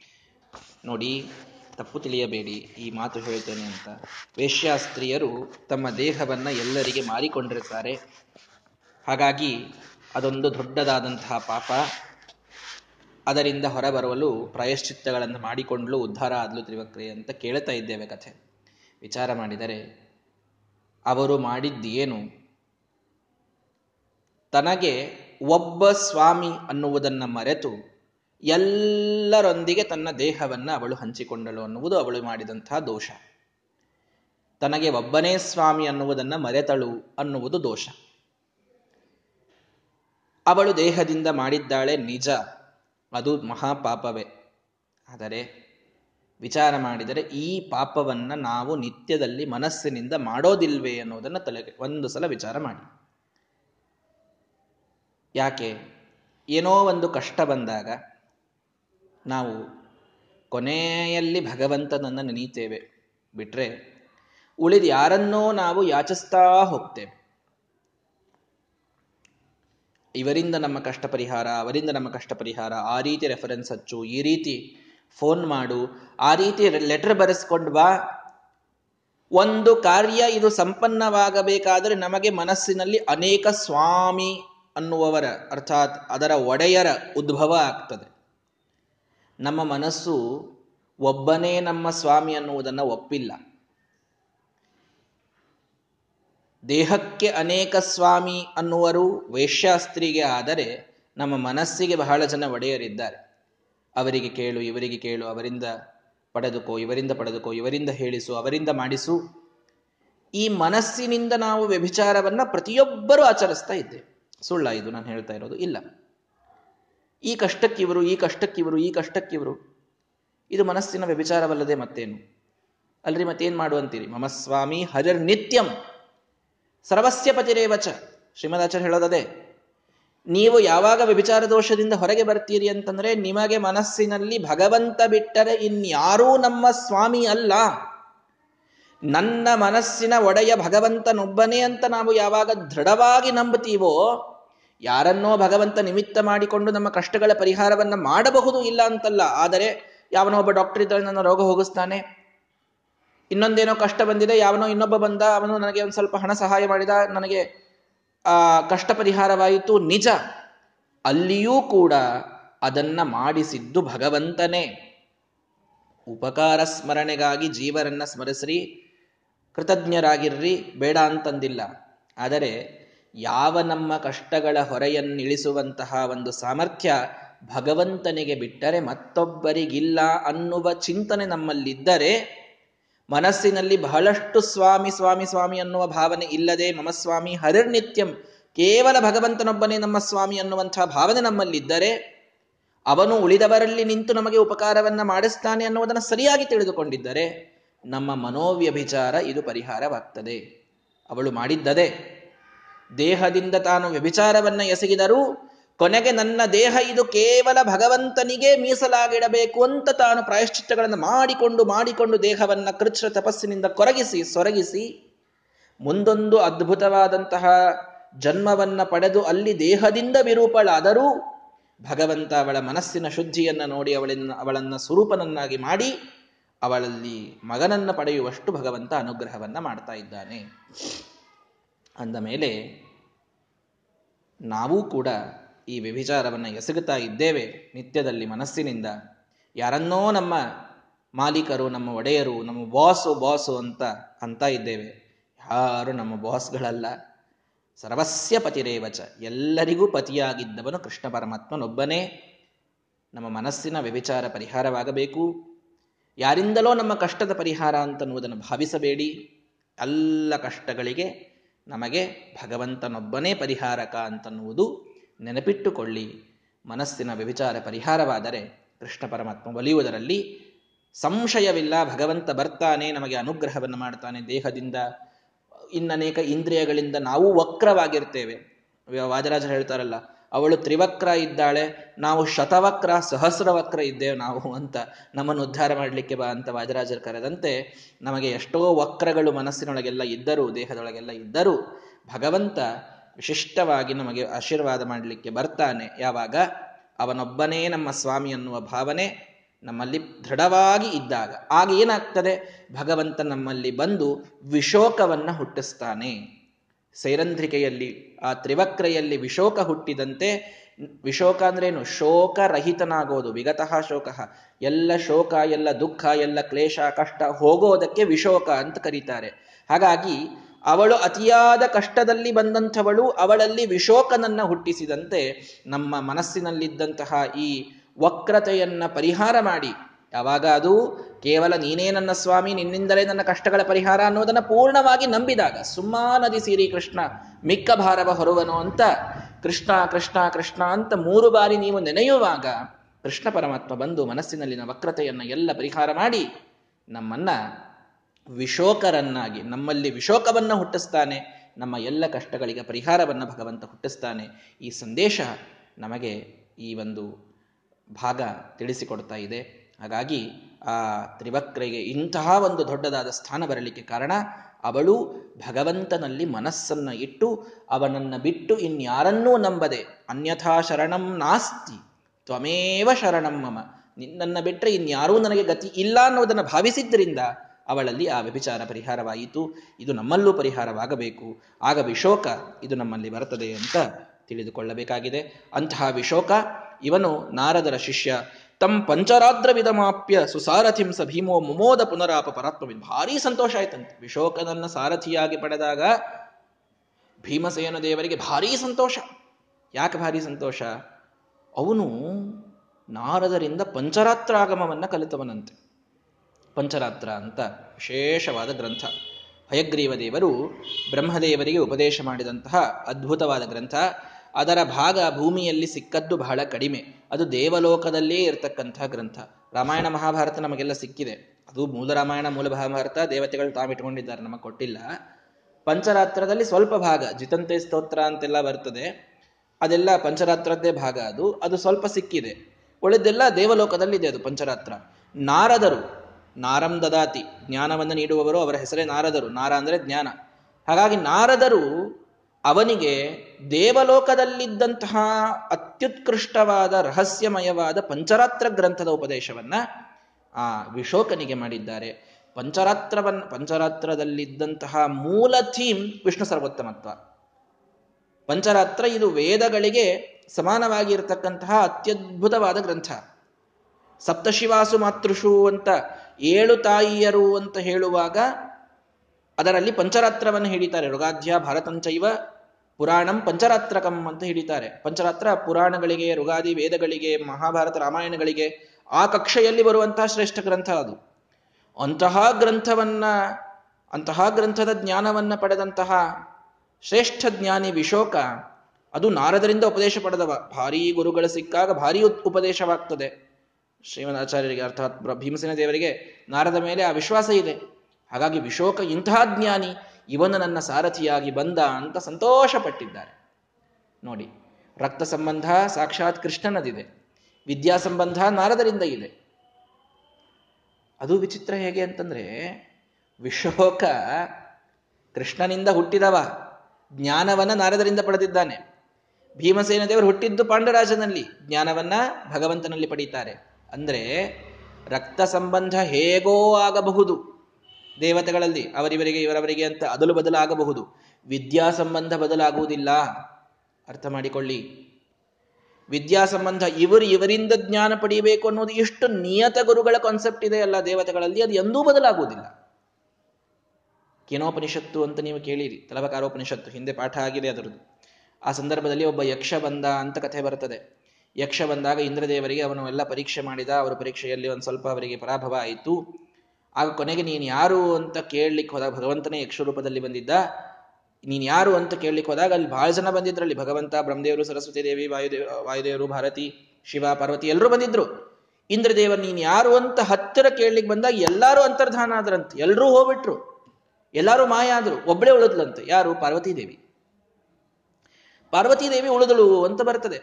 ನೋಡಿ ತಪ್ಪು ತಿಳಿಯಬೇಡಿ. ಈ ಮಾತು ಹೇಳ್ತೇನೆ ಅಂತ. ವೇಶ್ಯಾಸ್ತ್ರೀಯರು ತಮ್ಮ ದೇಹವನ್ನ ಎಲ್ಲರಿಗೆ ಮಾರಿಕೊಂಡಿರುತ್ತಾರೆ. ಹಾಗಾಗಿ ಅದೊಂದು ದೊಡ್ಡದಾದಂತಹ ಪಾಪ. ಅದರಿಂದ ಹೊರಬರಲು ಪ್ರಾಯಶ್ಚಿತ್ತಗಳನ್ನು ಮಾಡಿಕೊಂಡ್ಲು ಉದ್ಧಾರ ಆದ್ಲು ತ್ರಿವಕ್ರಿ ಅಂತ ಕೇಳ್ತಾ ಇದ್ದೇವೆ ಕಥೆ. ವಿಚಾರ ಮಾಡಿದರೆ, ಅವರು ಮಾಡಿದ್ದೇನು? ತನಗೆ ಒಬ್ಬ ಸ್ವಾಮಿ ಅನ್ನುವುದನ್ನು ಮರೆತು ಎಲ್ಲರೊಂದಿಗೆ ತನ್ನ ದೇಹವನ್ನ ಅವಳು ಹಂಚಿಕೊಂಡಳು ಅನ್ನುವುದು ಅವಳು ಮಾಡಿದಂತಹ ದೋಷ. ತನಗೆ ಒಬ್ಬನೇ ಸ್ವಾಮಿ ಅನ್ನುವುದನ್ನು ಮರೆತಳು ಅನ್ನುವುದು ದೋಷ. ಅವಳು ದೇಹದಿಂದ ಮಾಡಿದ್ದಾಳೆ ನಿಜ, ಅದು ಮಹಾಪಾಪವೇ. ಆದರೆ ವಿಚಾರ ಮಾಡಿದರೆ ಈ ಪಾಪವನ್ನ ನಾವು ನಿತ್ಯದಲ್ಲಿ ಮನಸ್ಸಿನಿಂದ ಮಾಡೋದಿಲ್ವೇ ಅನ್ನೋದನ್ನು ತಲೆಗೆ ಒಂದು ಸಲ ವಿಚಾರ ಮಾಡಿ. ಯಾಕೆ? ಏನೋ ಒಂದು ಕಷ್ಟ ಬಂದಾಗ ನಾವು ಕೊನೆಯಲ್ಲಿ ಭಗವಂತನನ್ನು ನೆನೀತೇವೆ. ಬಿಟ್ರೆ ಉಳಿದ ಯಾರನ್ನೋ ನಾವು ಯಾಚಿಸ್ತಾ ಹೋಗ್ತೇವೆ. ಇವರಿಂದ ನಮ್ಮ ಕಷ್ಟ ಪರಿಹಾರ, ಅವರಿಂದ ನಮ್ಮ ಕಷ್ಟ ಪರಿಹಾರ, ಆ ರೀತಿ ರೆಫರೆನ್ಸ್ ಹಚ್ಚು, ಈ ರೀತಿ ಫೋನ್ ಮಾಡು, ಆ ರೀತಿ ಲೆಟರ್ ಬರೆಸ್ಕೊಂಡು ಬಾ. ಒಂದು ಕಾರ್ಯ ಇದು ಸಂಪನ್ನವಾಗಬೇಕಾದರೆ ನಮಗೆ ಮನಸ್ಸಿನಲ್ಲಿ ಅನೇಕ ಸ್ವಾಮಿ ಅನ್ನುವವರ, ಅರ್ಥಾತ್ ಅದರ ಒಡೆಯರ ಉದ್ಭವ ಆಗ್ತದೆ. ನಮ್ಮ ಮನಸ್ಸು ಒಬ್ಬನೇ ನಮ್ಮ ಸ್ವಾಮಿ ಅನ್ನುವುದನ್ನು ಒಪ್ಪಿಲ್ಲ. ದೇಹಕ್ಕೆ ಅನೇಕ ಸ್ವಾಮಿ ಅನ್ನುವರು ವೇಶ್ಯಾಸ್ತ್ರಿಗೆ ಆದರೆ ನಮ್ಮ ಮನಸ್ಸಿಗೆ ಬಹಳ ಜನ ಒಡೆಯರಿದ್ದಾರೆ. ಅವರಿಗೆ ಕೇಳು, ಇವರಿಗೆ ಕೇಳು, ಅವರಿಂದ ಪಡೆದುಕೋ, ಇವರಿಂದ ಪಡೆದುಕೋ, ಇವರಿಂದ ಹೇಳಿಸು, ಅವರಿಂದ ಮಾಡಿಸು. ಈ ಮನಸ್ಸಿನಿಂದ ನಾವು ವ್ಯಭಿಚಾರವನ್ನ ಪ್ರತಿಯೊಬ್ಬರೂ ಆಚರಿಸ್ತಾ ಇದ್ದೇವೆ. ಸುಳ್ಳ ಇದು, ನಾನು ಹೇಳ್ತಾ ಇರೋದು ಇಲ್ಲ. ಈ ಕಷ್ಟಕ್ಕಿವರು ಈ ಕಷ್ಟಕ್ಕಿವರು ಈ ಕಷ್ಟಕ್ಕಿವರು. ಇದು ಮನಸ್ಸಿನ ವ್ಯಭಿಚಾರವಲ್ಲದೆ ಮತ್ತೇನು? ಅಲ್ರಿ ಮತ್ತೇನು ಮಾಡುವಂತೀರಿ? ಮಮ ಸ್ವಾಮಿ ಹರಿರ್ ನಿತ್ಯಂ ಸರ್ವಸ್ಯ ಪತಿರೇವಚ. ಶ್ರೀಮದಾಚಾರ್ಯ ಹೇಳೋದದೇ, ನೀವು ಯಾವಾಗ ವ್ಯಭಿಚಾರ ದೋಷದಿಂದ ಹೊರಗೆ ಬರ್ತೀರಿ ಅಂತಂದ್ರೆ ನಿಮಗೆ ಮನಸ್ಸಿನಲ್ಲಿ ಭಗವಂತ ಬಿಟ್ಟರೆ ಇನ್ಯಾರೂ ನಮ್ಮ ಸ್ವಾಮಿ ಅಲ್ಲ. ನನ್ನ ಮನಸ್ಸಿನ ಒಡೆಯ ಭಗವಂತನೊಬ್ಬನೇ ಅಂತ ನಾವು ಯಾವಾಗ ದೃಢವಾಗಿ ನಂಬುತ್ತೀವೋ ಯಾರನ್ನೋ ಭಗವಂತ ನಿಮಿತ್ತ ಮಾಡಿಕೊಂಡು ನಮ್ಮ ಕಷ್ಟಗಳ ಪರಿಹಾರವನ್ನ ಮಾಡಬಹುದು ಇಲ್ಲ ಅಂತಲ್ಲ. ಆದರೆ ಯಾವನೋ ಒಬ್ಬ ಡಾಕ್ಟರ್ ಇದ್ದರೆ ನನ್ನ ರೋಗ ಹೋಗಿಸ್ತಾನೆ. ಇನ್ನೊಂದೇನೋ ಕಷ್ಟ ಬಂದಿದೆ, ಯಾವನೋ ಇನ್ನೊಬ್ಬ ಬಂದ, ಅವನು ನನಗೆ ಒಂದು ಸ್ವಲ್ಪ ಹಣ ಸಹಾಯ ಮಾಡಿದ, ನನಗೆ, ಆ, ಕಷ್ಟ ಪರಿಹಾರವಾಯಿತು. ನಿಜ. ಅಲ್ಲಿಯೂ ಕೂಡ ಅದನ್ನ ಮಾಡಿಸಿದ್ದು ಭಗವಂತನೇ. ಉಪಕಾರ ಸ್ಮರಣೆಗಾಗಿ ಜೀವರನ್ನ ಸ್ಮರಿಸ್ರಿ, ಕೃತಜ್ಞರಾಗಿರ್ರಿ, ಬೇಡ ಅಂತಂದಿಲ್ಲ. ಆದರೆ ಯಾವ ನಮ್ಮ ಕಷ್ಟಗಳ ಹೊರೆಯನ್ನಿಳಿಸುವಂತಹ ಒಂದು ಸಾಮರ್ಥ್ಯ ಭಗವಂತನಿಗೆ ಬಿಟ್ಟರೆ ಮತ್ತೊಬ್ಬರಿಗಿಲ್ಲ ಅನ್ನುವ ಚಿಂತನೆ ನಮ್ಮಲ್ಲಿದ್ದರೆ ಮನಸ್ಸಿನಲ್ಲಿ ಬಹಳಷ್ಟು ಸ್ವಾಮಿ ಸ್ವಾಮಿ ಸ್ವಾಮಿ ಅನ್ನುವ ಭಾವನೆ ಇಲ್ಲದೆ ಮಮಸ್ವಾಮಿ ಹರಿರ್ನಿತ್ಯಂ ಕೇವಲ ಭಗವಂತನೊಬ್ಬನೇ ನಮ್ಮ ಸ್ವಾಮಿ ಅನ್ನುವಂತಹ ಭಾವನೆ ನಮ್ಮಲ್ಲಿದ್ದರೆ ಅವನು ಉಳಿದವರಲ್ಲಿ ನಿಂತು ನಮಗೆ ಉಪಕಾರವನ್ನ ಮಾಡಿಸ್ತಾನೆ ಅನ್ನುವುದನ್ನು ಸರಿಯಾಗಿ ತಿಳಿದುಕೊಂಡಿದ್ದರೆ ನಮ್ಮ ಮನೋವ್ಯಭಿಚಾರ ಇದು ಪರಿಹಾರವಾಗ್ತದೆ. ಅವಳು ಮಾಡಿದ್ದದೆ ದೇಹದಿಂದ ತಾನು ವ್ಯಭಿಚಾರವನ್ನು ಎಸಗಿದರೂ ಕೊನೆಗೆ ನನ್ನ ದೇಹ ಇದು ಕೇವಲ ಭಗವಂತನಿಗೆ ಮೀಸಲಾಗಿಡಬೇಕು ಅಂತ ತಾನು ಪ್ರಾಯಶ್ಚಿತ್ತಗಳನ್ನು ಮಾಡಿಕೊಂಡು ಮಾಡಿಕೊಂಡು ದೇಹವನ್ನು ಕೃಚ್ಛ ತಪಸ್ಸಿನಿಂದ ಕೊರಗಿಸಿ, ಸೊರಗಿಸಿ ಮುಂದೊಂದು ಅದ್ಭುತವಾದಂತಹ ಜನ್ಮವನ್ನು ಪಡೆದು ಅಲ್ಲಿ ದೇಹದಿಂದ ವಿರೂಪಳಾದರೂ ಭಗವಂತ ಅವಳ ಮನಸ್ಸಿನ ಶುದ್ಧಿಯನ್ನು ನೋಡಿ ಅವಳನ್ನ ಅವಳನ್ನು ಸ್ವರೂಪನನ್ನಾಗಿ ಮಾಡಿ ಅವಳಲ್ಲಿ ಮಗನನ್ನು ಪಡೆಯುವಷ್ಟು ಭಗವಂತ ಅನುಗ್ರಹವನ್ನು ಮಾಡ್ತಾ ಇದ್ದಾನೆ. ಅಂದ ಮೇಲೆ ನಾವೂ ಕೂಡ ಈ ವ್ಯಭಿಚಾರವನ್ನು ಎಸಗುತ್ತಾ ಇದ್ದೇವೆ ನಿತ್ಯದಲ್ಲಿ ಮನಸ್ಸಿನಿಂದ. ಯಾರನ್ನೋ ನಮ್ಮ ಮಾಲೀಕರು, ನಮ್ಮ ಒಡೆಯರು, ನಮ್ಮ ಬಾಸು ಬಾಸು ಅಂತ ಅಂತ ಇದ್ದೇವೆ. ಯಾರು ನಮ್ಮ ಬಾಸ್ಗಳಲ್ಲ ಸರ್ವಸ್ಯ ಪತಿರೇವಚ. ಎಲ್ಲರಿಗೂ ಪತಿಯಾಗಿದ್ದವನು ಕೃಷ್ಣ ಪರಮಾತ್ಮನೊಬ್ಬನೇ. ನಮ್ಮ ಮನಸ್ಸಿನ ವ್ಯಭಿಚಾರ ಪರಿಹಾರವಾಗಬೇಕು. ಯಾರಿಂದಲೋ ನಮ್ಮ ಕಷ್ಟದ ಪರಿಹಾರ ಅಂತನ್ನುವುದನ್ನು ಭಾವಿಸಬೇಡಿ. ಎಲ್ಲ ಕಷ್ಟಗಳಿಗೆ ನಮಗೆ ಭಗವಂತನೊಬ್ಬನೇ ಪರಿಹಾರಕ ಅಂತನ್ನುವುದು ನೆನಪಿಟ್ಟುಕೊಳ್ಳಿ. ಮನಸ್ಸಿನ ವ್ಯಭಿಚಾರ ಪರಿಹಾರವಾದರೆ ಕೃಷ್ಣ ಪರಮಾತ್ಮ ಒಲಿಯುವುದರಲ್ಲಿ ಸಂಶಯವಿಲ್ಲ, ಭಗವಂತ ಬರ್ತಾನೆ, ನಮಗೆ ಅನುಗ್ರಹವನ್ನು ಮಾಡ್ತಾನೆ ದೇಹದಿಂದ. ಇನ್ನನೇಕ ಇಂದ್ರಿಯಗಳಿಂದ ನಾವು ವಕ್ರವಾಗಿರ್ತೇವೆ. ವಾದರಾಜರು ಹೇಳ್ತಾರಲ್ಲ ಅವಳು ತ್ರಿವಕ್ರ ಇದ್ದಾಳೆ, ನಾವು ಶತವಕ್ರ, ಸಹಸ್ರವಕ್ರ ಇದ್ದೇವೆ ನಾವು ಅಂತ ನಮ್ಮನ್ನು ಉದ್ಧಾರ ಮಾಡಲಿಕ್ಕೆ ಬಾ ಅಂತ ವಾದರಾಜರು ಕರೆದಂತೆ ನಮಗೆ ಎಷ್ಟೋ ವಕ್ರಗಳು ಮನಸ್ಸಿನೊಳಗೆಲ್ಲ ಇದ್ದರೂ, ದೇಹದೊಳಗೆಲ್ಲ ಇದ್ದರೂ ಭಗವಂತ ವಿಶಿಷ್ಟವಾಗಿ ನಮಗೆ ಆಶೀರ್ವಾದ ಮಾಡಲಿಕ್ಕೆ ಬರ್ತಾನೆ. ಯಾವಾಗ? ಅವನೊಬ್ಬನೇ ನಮ್ಮ ಸ್ವಾಮಿ ಅನ್ನುವ ಭಾವನೆ ನಮ್ಮಲ್ಲಿ ದೃಢವಾಗಿ ಇದ್ದಾಗ. ಆಗ ಏನಾಗ್ತದೆ? ಭಗವಂತ ನಮ್ಮಲ್ಲಿ ಬಂದು ವಿಶೋಕವನ್ನು ಹುಟ್ಟಿಸ್ತಾನೆ. ಸೈರಂಧ್ರಿಕೆಯಲ್ಲಿ, ಆ ತ್ರಿವಕ್ರೆಯಲ್ಲಿ ವಿಶೋಕ ಹುಟ್ಟಿದಂತೆ, ವಿಶೋಕ ಅಂದ್ರೇನು ಶೋಕರಹಿತನಾಗೋದು, ವಿಗತಃ ಶೋಕ. ಎಲ್ಲ ಶೋಕ, ಎಲ್ಲ ದುಃಖ, ಎಲ್ಲ ಕ್ಲೇಶ, ಕಷ್ಟ ಹೋಗೋದಕ್ಕೆ ವಿಶೋಕ ಅಂತ ಕರೀತಾರೆ. ಹಾಗಾಗಿ, ಅವಳು ಅತಿಯಾದ ಕಷ್ಟದಲ್ಲಿ ಬಂದಂಥವಳು, ಅವಳಲ್ಲಿ ವಿಶೋಕನನ್ನ ಹುಟ್ಟಿಸಿದಂತೆ, ನಮ್ಮ ಮನಸ್ಸಿನಲ್ಲಿದ್ದಂತಹ ಈ ವಕ್ರತೆಯನ್ನ ಪರಿಹಾರ ಮಾಡಿ. ಯಾವಾಗ ಅದು? ಕೇವಲ ನೀನೇ ನನ್ನ ಸ್ವಾಮಿ, ನಿನ್ನಿಂದಲೇ ನನ್ನ ಕಷ್ಟಗಳ ಪರಿಹಾರ ಅನ್ನೋದನ್ನು ಪೂರ್ಣವಾಗಿ ನಂಬಿದಾಗ ಸುಮ್ಮಾನದಿ ಸಿರಿ ಕೃಷ್ಣ, ಮಿಕ್ಕ ಭಾರವ ಹೊರುವನು ಅಂತ ಕೃಷ್ಣ ಕೃಷ್ಣ ಕೃಷ್ಣ ಅಂತ ಮೂರು ಬಾರಿ ನೀವು ನೆನೆಯುವಾಗ ಕೃಷ್ಣ ಪರಮಾತ್ಮ ಬಂದು ಮನಸ್ಸಿನಲ್ಲಿನ ವಕ್ರತೆಯನ್ನು ಎಲ್ಲ ಪರಿಹಾರ ಮಾಡಿ ನಮ್ಮನ್ನ ವಿಶೋಕರನ್ನಾಗಿ, ನಮ್ಮಲ್ಲಿ ವಿಶೋಕವನ್ನು ಹುಟ್ಟಿಸ್ತಾನೆ, ನಮ್ಮ ಎಲ್ಲ ಕಷ್ಟಗಳಿಗೆ ಪರಿಹಾರವನ್ನು ಭಗವಂತ ಹುಟ್ಟಿಸ್ತಾನೆ ಈ ಸಂದೇಶ ನಮಗೆ ಈ ಒಂದು ಭಾಗ ತಿಳಿಸಿಕೊಡ್ತಾ ಇದೆ. ಹಾಗಾಗಿ ಆ ತ್ರಿವಕ್ರಿಗೆ ಇಂತಹ ಒಂದು ದೊಡ್ಡದಾದ ಸ್ಥಾನ ಬರಲಿಕ್ಕೆ ಕಾರಣ ಅವಳು ಭಗವಂತನಲ್ಲಿ ಮನಸ್ಸನ್ನ ಇಟ್ಟು ಅವನನ್ನ ಬಿಟ್ಟು ಇನ್ಯಾರನ್ನೂ ನಂಬದೆ, ಅನ್ಯಥಾ ಶರಣಂ ನಾಸ್ತಿ, ತ್ವಮೇವ ಶರಣಂ ಮಮ, ನಿನ್ನನ್ನ ಬಿಟ್ಟರೆ ಇನ್ಯಾರೂ ನನಗೆ ಗತಿ ಇಲ್ಲ ಅನ್ನೋದನ್ನು ಭಾವಿಸಿದ್ದರಿಂದ ಅವಳಲ್ಲಿ ಆ ವ್ಯಭಿಚಾರ ಪರಿಹಾರವಾಯಿತು. ಇದು ನಮ್ಮಲ್ಲೂ ಪರಿಹಾರವಾಗಬೇಕು. ಆಗ ವಿಶೋಕ ಇದು ನಮ್ಮಲ್ಲಿ ಬರುತ್ತದೆ ಅಂತ ತಿಳಿದುಕೊಳ್ಳಬೇಕಾಗಿದೆ. ಅಂತಹ ವಿಶೋಕ ಇವನು ನಾರದರ ಶಿಷ್ಯ. ತಂ ಪಂಚರಾತ್ರ ವಿಧಮಾಪ್ಯ ಸುಸಾರಥಿಂ ಸ ಭೀಮೋ ಮುಮೋದ ಪುನರಾಪ ಪರಾತ್ಮವಿನ್. ಭಾರಿ ಸಂತೋಷ ಆಯ್ತಂತೆ. ವಿಶೋಕನನ್ನ ಸಾರಥಿಯಾಗಿ ಪಡೆದಾಗ ಭೀಮಸೇನ ದೇವರಿಗೆ ಭಾರಿ ಸಂತೋಷ. ಯಾಕೆ ಭಾರಿ ಸಂತೋಷ? ಅವನು ನಾರದರಿಂದ ಪಂಚರಾತ್ರ ಆಗಮವನ್ನ ಕಲಿತವನಂತೆ. ಪಂಚರಾತ್ರ ಅಂತ ವಿಶೇಷವಾದ ಗ್ರಂಥ. ಹಯಗ್ರೀವ ದೇವರು ಬ್ರಹ್ಮದೇವರಿಗೆ ಉಪದೇಶ ಮಾಡಿದಂತಹ ಅದ್ಭುತವಾದ ಗ್ರಂಥ. ಅದರ ಭಾಗ ಭೂಮಿಯಲ್ಲಿ ಸಿಕ್ಕದ್ದು ಬಹಳ ಕಡಿಮೆ. ಅದು ದೇವಲೋಕದಲ್ಲೇ ಇರತಕ್ಕಂಥ ಗ್ರಂಥ. ರಾಮಾಯಣ ಮಹಾಭಾರತ ನಮಗೆಲ್ಲ ಸಿಕ್ಕಿದೆ. ಅದು ಮೂಲ ರಾಮಾಯಣ ಮೂಲ ಮಹಾಭಾರತ ದೇವತೆಗಳು ತಾವಿಟ್ಕೊಂಡಿದ್ದಾರೆ ನಮಗೆ ಕೊಟ್ಟಿಲ್ಲ. ಪಂಚರಾತ್ರದಲ್ಲಿ ಸ್ವಲ್ಪ ಭಾಗ, ಜಿತಂತೆ ಸ್ತೋತ್ರ ಅಂತೆಲ್ಲ ಬರ್ತದೆ. ಅದೆಲ್ಲ ಪಂಚರಾತ್ರದ್ದೇ ಭಾಗ ಅದು. ಅದು ಸ್ವಲ್ಪ ಸಿಕ್ಕಿದೆ. ಉಳಿದೆಲ್ಲ ದೇವಲೋಕದಲ್ಲಿದೆ ಅದು ಪಂಚರಾತ್ರ. ನಾರದರು, ನಾರಂ ದದಾತಿ, ಜ್ಞಾನವನ್ನು ನೀಡುವವರು ಅವರ ಹೆಸರೇ ನಾರದರು. ನಾರ ಅಂದರೆ ಜ್ಞಾನ. ಹಾಗಾಗಿ ನಾರದರು ಅವನಿಗೆ ದೇವಲೋಕದಲ್ಲಿದ್ದಂತಹ ಅತ್ಯುತ್ಕೃಷ್ಟವಾದ ರಹಸ್ಯಮಯವಾದ ಪಂಚರಾತ್ರ ಗ್ರಂಥದ ಉಪದೇಶವನ್ನ ಆ ವಿಶೋಕನಿಗೆ ಮಾಡಿದ್ದಾರೆ. ಪಂಚರಾತ್ರವನ್ನ ಪಂಚರಾತ್ರದಲ್ಲಿದ್ದಂತಹ ಮೂಲ ಥೀಮ್ ವಿಷ್ಣು ಸರ್ವೋತ್ತಮತ್ವ. ಪಂಚರಾತ್ರ ಇದು ವೇದಗಳಿಗೆ ಸಮಾನವಾಗಿರತಕ್ಕಂತಹ ಅತ್ಯದ್ಭುತವಾದ ಗ್ರಂಥ. ಸಪ್ತಶಿವಾಸು ಮಾತೃಷು ಅಂತ ಏಳು ತಾಯಿಯರು ಅಂತ ಹೇಳುವಾಗ ಅದರಲ್ಲಿ ಪಂಚರಾತ್ರವನ್ನು ಹಿಡಿತಾರೆ. ಋಗಾಧ್ಯ ಭಾರತಂಚೈವ ಪುರಾಣಂ ಪಂಚರಾತ್ರಕಂ ಅಂತ ಹಿಡಿತಾರೆ. ಪಂಚರಾತ್ರ ಪುರಾಣಗಳಿಗೆ, ರುಗಾದಿ ವೇದಗಳಿಗೆ, ಮಹಾಭಾರತ ರಾಮಾಯಣಗಳಿಗೆ ಆ ಕಕ್ಷೆಯಲ್ಲಿ ಬರುವಂತಹ ಶ್ರೇಷ್ಠ ಗ್ರಂಥ ಅದು. ಅಂತಹ ಗ್ರಂಥವನ್ನ, ಅಂತಹ ಗ್ರಂಥದ ಜ್ಞಾನವನ್ನ ಪಡೆದಂತಹ ಶ್ರೇಷ್ಠ ಜ್ಞಾನಿ ವಿಶೋಕ ಅದು ನಾರದರಿಂದ ಉಪದೇಶ ಪಡೆದವ. ಭಾರೀ ಗುರುಗಳು ಸಿಕ್ಕಾಗ ಭಾರೀ ಉಪದೇಶವಾಗ್ತದೆ. ಶ್ರೀಮದ್ ಆಚಾರ್ಯರಿಗೆ ಅರ್ಥಾತ್ ಭೀಮಸೇನ ದೇವರಿಗೆ ನಾರದ ಮೇಲೆ ಆ ವಿಶ್ವಾಸ ಇದೆ. ಹಾಗಾಗಿ ವಿಶೋಕ ಇಂತಹ ಜ್ಞಾನಿ ಇವನು ನನ್ನ ಸಾರಥಿಯಾಗಿ ಬಂದ ಅಂತ ಸಂತೋಷ ಪಟ್ಟಿದ್ದಾರೆ ನೋಡಿ, ರಕ್ತ ಸಂಬಂಧ ಸಾಕ್ಷಾತ್ ಕೃಷ್ಣನದಿದೆ. ವಿದ್ಯಾ ಸಂಬಂಧ ನಾರದರಿಂದ ಇದೆ. ಅದು ವಿಚಿತ್ರ ಹೇಗೆ ಅಂತಂದ್ರೆ, ವಿಶೋಕ ಕೃಷ್ಣನಿಂದ ಹುಟ್ಟಿದವ, ಜ್ಞಾನವನ್ನ ನಾರದರಿಂದ ಪಡೆದಿದ್ದಾನೆ. ಭೀಮಸೇನ ದೇವರು ಹುಟ್ಟಿದ್ದು ಪಾಂಡರಾಜನಲ್ಲಿ, ಜ್ಞಾನವನ್ನ ಭಗವಂತನಲ್ಲಿ ಪಡೀತಾರೆ. ಅಂದ್ರೆ ರಕ್ತ ಸಂಬಂಧ ಹೇಗೋ ಆಗಬಹುದು. ದೇವತೆಗಳಲ್ಲಿ, ಅವರಿವರಿಗೆ, ಇವರವರಿಗೆ ಅಂತ ಅದಲು ಬದಲಾಗಬಹುದು. ವಿದ್ಯಾ ಸಂಬಂಧ ಬದಲಾಗುವುದಿಲ್ಲ. ಅರ್ಥ ಮಾಡಿಕೊಳ್ಳಿ. ವಿದ್ಯಾ ಸಂಬಂಧ ಇವರು ಇವರಿಂದ ಜ್ಞಾನ ಪಡೆಯಬೇಕು ಅನ್ನೋದು ಎಷ್ಟು ನಿಯತ ಗುರುಗಳ ಕಾನ್ಸೆಪ್ಟ್ ಇದೆ ಅಲ್ಲ ದೇವತೆಗಳಲ್ಲಿ, ಅದು ಎಂದೂ ಬದಲಾಗುವುದಿಲ್ಲ. ಕೇನೋಪನಿಷತ್ತು ಅಂತ ನೀವು ಕೇಳಿರಿ ತಲಬಕಾರೋಪನಿಷತ್ತು ಹಿಂದೆ ಪಾಠ ಆಗಿದೆ ಅದರದ್ದು. ಆ ಸಂದರ್ಭದಲ್ಲಿ ಒಬ್ಬ ಯಕ್ಷ ಬಂದ ಅಂತ ಕಥೆ ಬರುತ್ತದೆ ಯಕ್ಷ ಬಂದಾಗ ಇಂದ್ರದೇವರಿಗೆ ಅವನು ಎಲ್ಲ ಪರೀಕ್ಷೆ ಮಾಡಿದ, ಅವರ ಪರೀಕ್ಷೆಯಲ್ಲಿ ಒಂದು ಸ್ವಲ್ಪ ಅವರಿಗೆ ಪರಾಭವ ಆಯಿತು. ಆಗ ಕೊನೆಗೆ ನೀನು ಯಾರು ಅಂತ ಕೇಳಲಿಕ್ಕೆ ಹೋದಾಗ, ಭಗವಂತನೇ ಯಕ್ಷರೂಪದಲ್ಲಿ ಬಂದಿದ್ದ. ನೀನು ಯಾರು ಅಂತ ಕೇಳಲಿಕ್ಕೆ ಹೋದಾಗ ಅಲ್ಲಿ ಬಹಳ ಜನ ಬಂದಿದ್ರಲ್ಲಿ. ಭಗವಂತ, ಬ್ರಹ್ಮದೇವರು, ಸರಸ್ವತಿ ದೇವಿ, ವಾಯುದೇವ, ವಾಯುದೇವರು, ಭಾರತಿ, ಶಿವ, ಪಾರ್ವತಿ ಎಲ್ಲರೂ ಬಂದಿದ್ರು. ಇಂದ್ರದೇವ ನೀನು ಯಾರು ಅಂತ ಹತ್ತಿರ ಕೇಳಲಿಕ್ಕೆ ಬಂದಾಗ ಎಲ್ಲರೂ ಅಂತರ್ಧಾನ ಆದ್ರಂತೆ. ಎಲ್ಲರೂ ಹೋಗ್ಬಿಟ್ರು. ಎಲ್ಲರೂ ಮಾಯ ಆದ್ರು. ಒಬ್ಬಳೇ ಉಳಿದ್ಲಂತೆ. ಯಾರು? ಪಾರ್ವತಿ ದೇವಿ. ಪಾರ್ವತಿ ದೇವಿ ಉಳಿದಳು ಅಂತ ಬರ್ತದೆ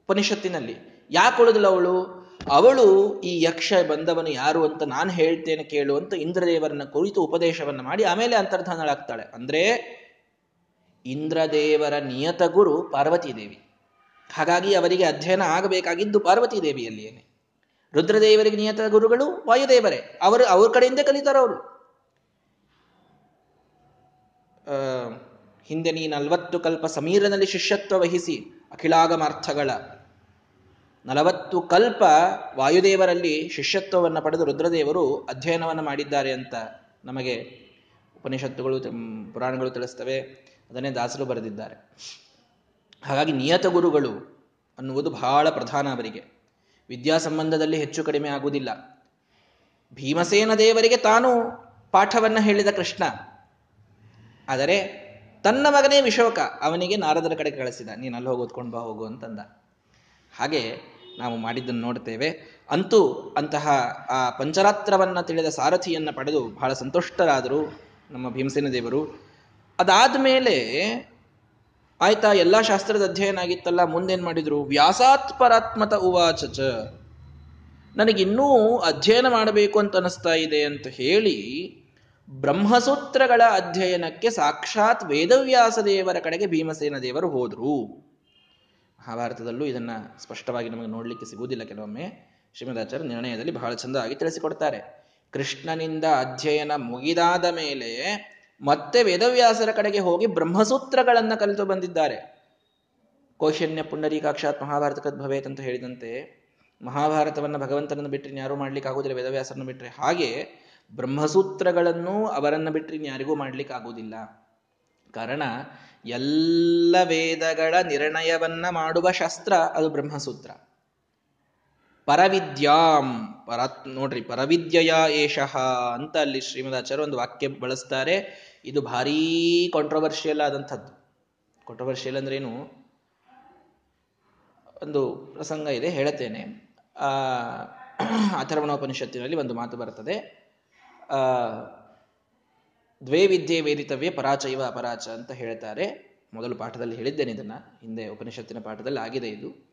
ಉಪನಿಷತ್ತಿನಲ್ಲಿ. ಯಾಕೆ ಉಳಿದಳು ಅವಳು? ಅವಳು ಈ ಯಕ್ಷ ಬಂದವನು ಯಾರು ಅಂತ ನಾನು ಹೇಳ್ತೇನೆ ಕೇಳು ಅಂತ ಇಂದ್ರದೇವರನ್ನ ಕುರಿತು ಉಪದೇಶವನ್ನ ಮಾಡಿ ಆಮೇಲೆ ಅಂತರ್ಧಾನಳಾಗ್ತಾಳೆ. ಅಂದ್ರೆ ಇಂದ್ರದೇವರ ನಿಯತ ಗುರು ಪಾರ್ವತಿ ದೇವಿ. ಹಾಗಾಗಿ ಅವರಿಗೆ ಅಧ್ಯಯನ ಆಗಬೇಕಾಗಿದ್ದು ಪಾರ್ವತಿ ದೇವಿಯಲ್ಲಿಯೇನೆ. ರುದ್ರದೇವರಿಗೆ ನಿಯತ ಗುರುಗಳು ವಾಯುದೇವರೇ. ಅವರು ಅವ್ರ ಕಡೆಯಿಂದ ಕಲಿತಾರ ಅವರು. ಹಿಂದೆ ನೀ ನಲ್ವತ್ತು ಕಲ್ಪ ಸಮೀರನಲ್ಲಿ ಶಿಷ್ಯತ್ವ ವಹಿಸಿ ಅಖಿಲಾಗಮಾರ್ಥಗಳ ನಲವತ್ತು ಕಲ್ಪ ವಾಯುದೇವರಲ್ಲಿ ಶಿಷ್ಯತ್ವವನ್ನು ಪಡೆದು ರುದ್ರದೇವರು ಅಧ್ಯಯನವನ್ನು ಮಾಡಿದ್ದಾರೆ ಅಂತ ನಮಗೆ ಉಪನಿಷತ್ತುಗಳು ಪುರಾಣಗಳು ತಿಳಿಸ್ತವೆ. ಅದನ್ನೇ ದಾಸರು ಬರೆದಿದ್ದಾರೆ. ಹಾಗಾಗಿ ನಿಯತ ಗುರುಗಳು ಅನ್ನುವುದು ಬಹಳ ಪ್ರಧಾನ ಅವರಿಗೆ. ವಿದ್ಯಾ ಸಂಬಂಧದಲ್ಲಿ ಹೆಚ್ಚು ಕಡಿಮೆ ಆಗುವುದಿಲ್ಲ. ಭೀಮಸೇನ ದೇವರಿಗೆ ತಾನು ಪಾಠವನ್ನ ಹೇಳಿದ ಕೃಷ್ಣ. ಆದರೆ ತನ್ನ ಮಗನೇ ವಿಶೋಕ. ಅವನಿಗೆ ನಾರದರ ಕಡೆ ಕಳಿಸಿದ. ನೀನು ಅಲ್ಲಿ ಹೋಗಿ ಓದ್ಕೊಂಡು ಬಾ ಹೋಗು ಅಂತಂದ. ಹಾಗೆ ನಾವು ಮಾಡಿದ್ದನ್ನು ನೋಡ್ತೇವೆ ಅಂತೂ ಅಂತಹ, ಆ, ಪಂಚರಾತ್ರವನ್ನ ತಿಳಿದ ಸಾರಥಿಯನ್ನ ಪಡೆದು ಬಹಳ ಸಂತುಷ್ಟರಾದರು ನಮ್ಮ ಭೀಮಸೇನ ದೇವರು. ಅದಾದ ಮೇಲೆ ಆಯ್ತಾ, ಎಲ್ಲ ಶಾಸ್ತ್ರದ ಅಧ್ಯಯನ ಆಗಿತ್ತಲ್ಲ, ಮುಂದೇನ್ ಮಾಡಿದ್ರು? ವ್ಯಾಸಾತ್ಪರಾತ್ಮತ ಪರಾತ್ಮತ ಉವಾಚ ನನಗಿನ್ನೂ ಅಧ್ಯಯನ ಮಾಡಬೇಕು ಅಂತ ಅನಿಸ್ತಾ ಇದೆ ಅಂತ ಹೇಳಿ ಬ್ರಹ್ಮಸೂತ್ರಗಳ ಅಧ್ಯಯನಕ್ಕೆ ಸಾಕ್ಷಾತ್ ವೇದವ್ಯಾಸ ದೇವರ ಕಡೆಗೆ ಭೀಮಸೇನ ದೇವರು ಹೋದರು. ಮಹಾಭಾರತದಲ್ಲೂ ಇದನ್ನ ಸ್ಪಷ್ಟವಾಗಿ ನಮಗೆ ನೋಡ್ಲಿಕ್ಕೆ ಸಿಗುವುದಿಲ್ಲ. ಕೆಲವೊಮ್ಮೆ ಶ್ರೀಮದಾಚಾರ್ಯ ನಿರ್ಣಯದಲ್ಲಿ ಬಹಳ ಚಂದವಾಗಿ ತಿಳಿಸಿಕೊಡ್ತಾರೆ. ಕೃಷ್ಣನಿಂದ ಅಧ್ಯಯನ ಮುಗಿದಾದ ಮೇಲೆ ಮತ್ತೆ ವೇದವ್ಯಾಸರ ಕಡೆಗೆ ಹೋಗಿ ಬ್ರಹ್ಮಸೂತ್ರಗಳನ್ನ ಕಲಿತು ಬಂದಿದ್ದಾರೆ. ಕೌಶನ್ಯ ಪುಂಡರೀಕಾಕ್ಷಾತ್ ಮಹಾಭಾರತ ಭವೇತ್ ಅಂತ ಹೇಳಿದಂತೆ ಮಹಾಭಾರತವನ್ನ ಭಗವಂತನನ್ನು ಬಿಟ್ಟರೆ ಯಾರೂ ಮಾಡ್ಲಿಕ್ಕೆ ಆಗುದಿಲ್ಲ ವೇದವ್ಯಾಸರನ್ನು ಬಿಟ್ಟರೆ ಹಾಗೆ ಬ್ರಹ್ಮಸೂತ್ರಗಳನ್ನು ಅವರನ್ನ ಬಿಟ್ಟರೆ ಯಾರಿಗೂ ಮಾಡ್ಲಿಕ್ಕೆ ಆಗುವುದಿಲ್ಲ. ಕಾರಣ ಎಲ್ಲ ವೇದಗಳ ನಿರ್ಣಯವನ್ನ ಮಾಡುವ ಶಾಸ್ತ್ರ ಅದು ಬ್ರಹ್ಮಸೂತ್ರ. ಪರವಿದ್ಯಾಂ, ಪರ, ನೋಡ್ರಿ, ಪರವಿದ್ಯಯ ಏಷಃ ಅಂತ ಅಲ್ಲಿ ಶ್ರೀಮದಾಚಾರ್ಯ ಒಂದು ವಾಕ್ಯ ಬಳಸ್ತಾರೆ. ಇದು ಭಾರೀ ಕಾಂಟ್ರವರ್ಷಿಯಲ್ ಆದಂಥದ್ದು. ಕಾಂಟ್ರವರ್ಷಿಯಲ್ ಅಂದ್ರೇನು ಒಂದು ಪ್ರಸಂಗ ಇದೆ, ಹೇಳುತ್ತೇನೆ. ಆ ಅಥರ್ವಣೋಪನಿಷತ್ತಿನಲ್ಲಿ ಒಂದು ಮಾತು ಬರ್ತದೆ. ಆ ದ್ವೇ ವಿದ್ಯೆ ವೇದಿತವ್ಯ ಪರಾಚೈವ ಅಪರಾಚ ಅಂತ ಹೇಳ್ತಾರೆ. ಮೊದಲು ಪಾಠದಲ್ಲಿ ಹೇಳಿದ್ದೇನೆ ಇದನ್ನ. ಹಿಂದೆ ಉಪನಿಷತ್ತಿನ ಪಾಠದಲ್ಲಿ ಆಗಿದೆ ಇದು.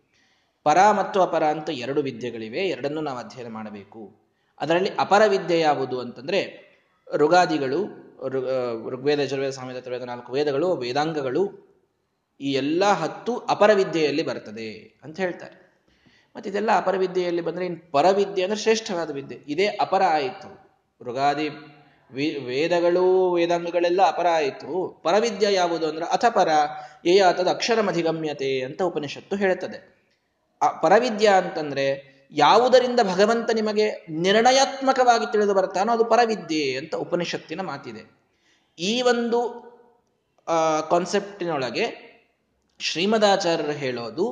ಪರ ಮತ್ತು ಅಪರ ಅಂತ ಎರಡು ವಿದ್ಯೆಗಳಿವೆ. ಎರಡನ್ನೂ ನಾವು ಅಧ್ಯಯನ ಮಾಡಬೇಕು. ಅದರಲ್ಲಿ ಅಪರ ವಿದ್ಯೆ ಯಾವುದು ಅಂತಂದ್ರೆ ಋಗಾದಿಗಳು ಋಗ್ವೇದ, ಯಜುರ್ವೇದ, ಸಾಮ್ಯದ, ತರ್ವೇದ ನಾಲ್ಕು ವೇದಗಳು, ವೇದಾಂಗಗಳು ಈ ಎಲ್ಲ ಹತ್ತು ಅಪರ ವಿದ್ಯೆಯಲ್ಲಿ ಬರ್ತದೆ ಅಂತ ಹೇಳ್ತಾರೆ. ಮತ್ತೆ ಇದೆಲ್ಲ ಅಪರ ವಿದ್ಯೆಯಲ್ಲಿ ಬಂದ್ರೆ ಇನ್ ಪರವಿದ್ಯೆ ಅಂದ್ರೆ ಶ್ರೇಷ್ಠವಾದ ವಿದ್ಯೆ. ಇದೇ ಅಪರ ಆಯಿತು. ಋಗಾದಿ ವೇದಗಳು ವೇದಾಂಗಗಳೆಲ್ಲ ಅಪರ ಆಯಿತು. ಪರವಿದ್ಯ ಯಾವುದು ಅಂದ್ರೆ ಅಥಪರ ಅಕ್ಷರ ಅಕ್ಷರಮಧಿಗಮ್ಯತೆ ಅಂತ ಉಪನಿಷತ್ತು ಹೇಳುತ್ತದೆ. ಆ ಪರವಿದ್ಯ ಅಂತಂದ್ರೆ ಯಾವುದರಿಂದ ಭಗವಂತ ನಿಮಗೆ ನಿರ್ಣಯಾತ್ಮಕವಾಗಿ ತಿಳಿದು ಬರ್ತಾನೋ ಅದು ಪರವಿದ್ಯೆ ಅಂತ ಉಪನಿಷತ್ತಿನ ಮಾತಿದೆ. ಈ ಒಂದು ಕಾನ್ಸೆಪ್ಟಿನೊಳಗೆ ಶ್ರೀಮದಾಚಾರ್ಯರು ಹೇಳೋದು,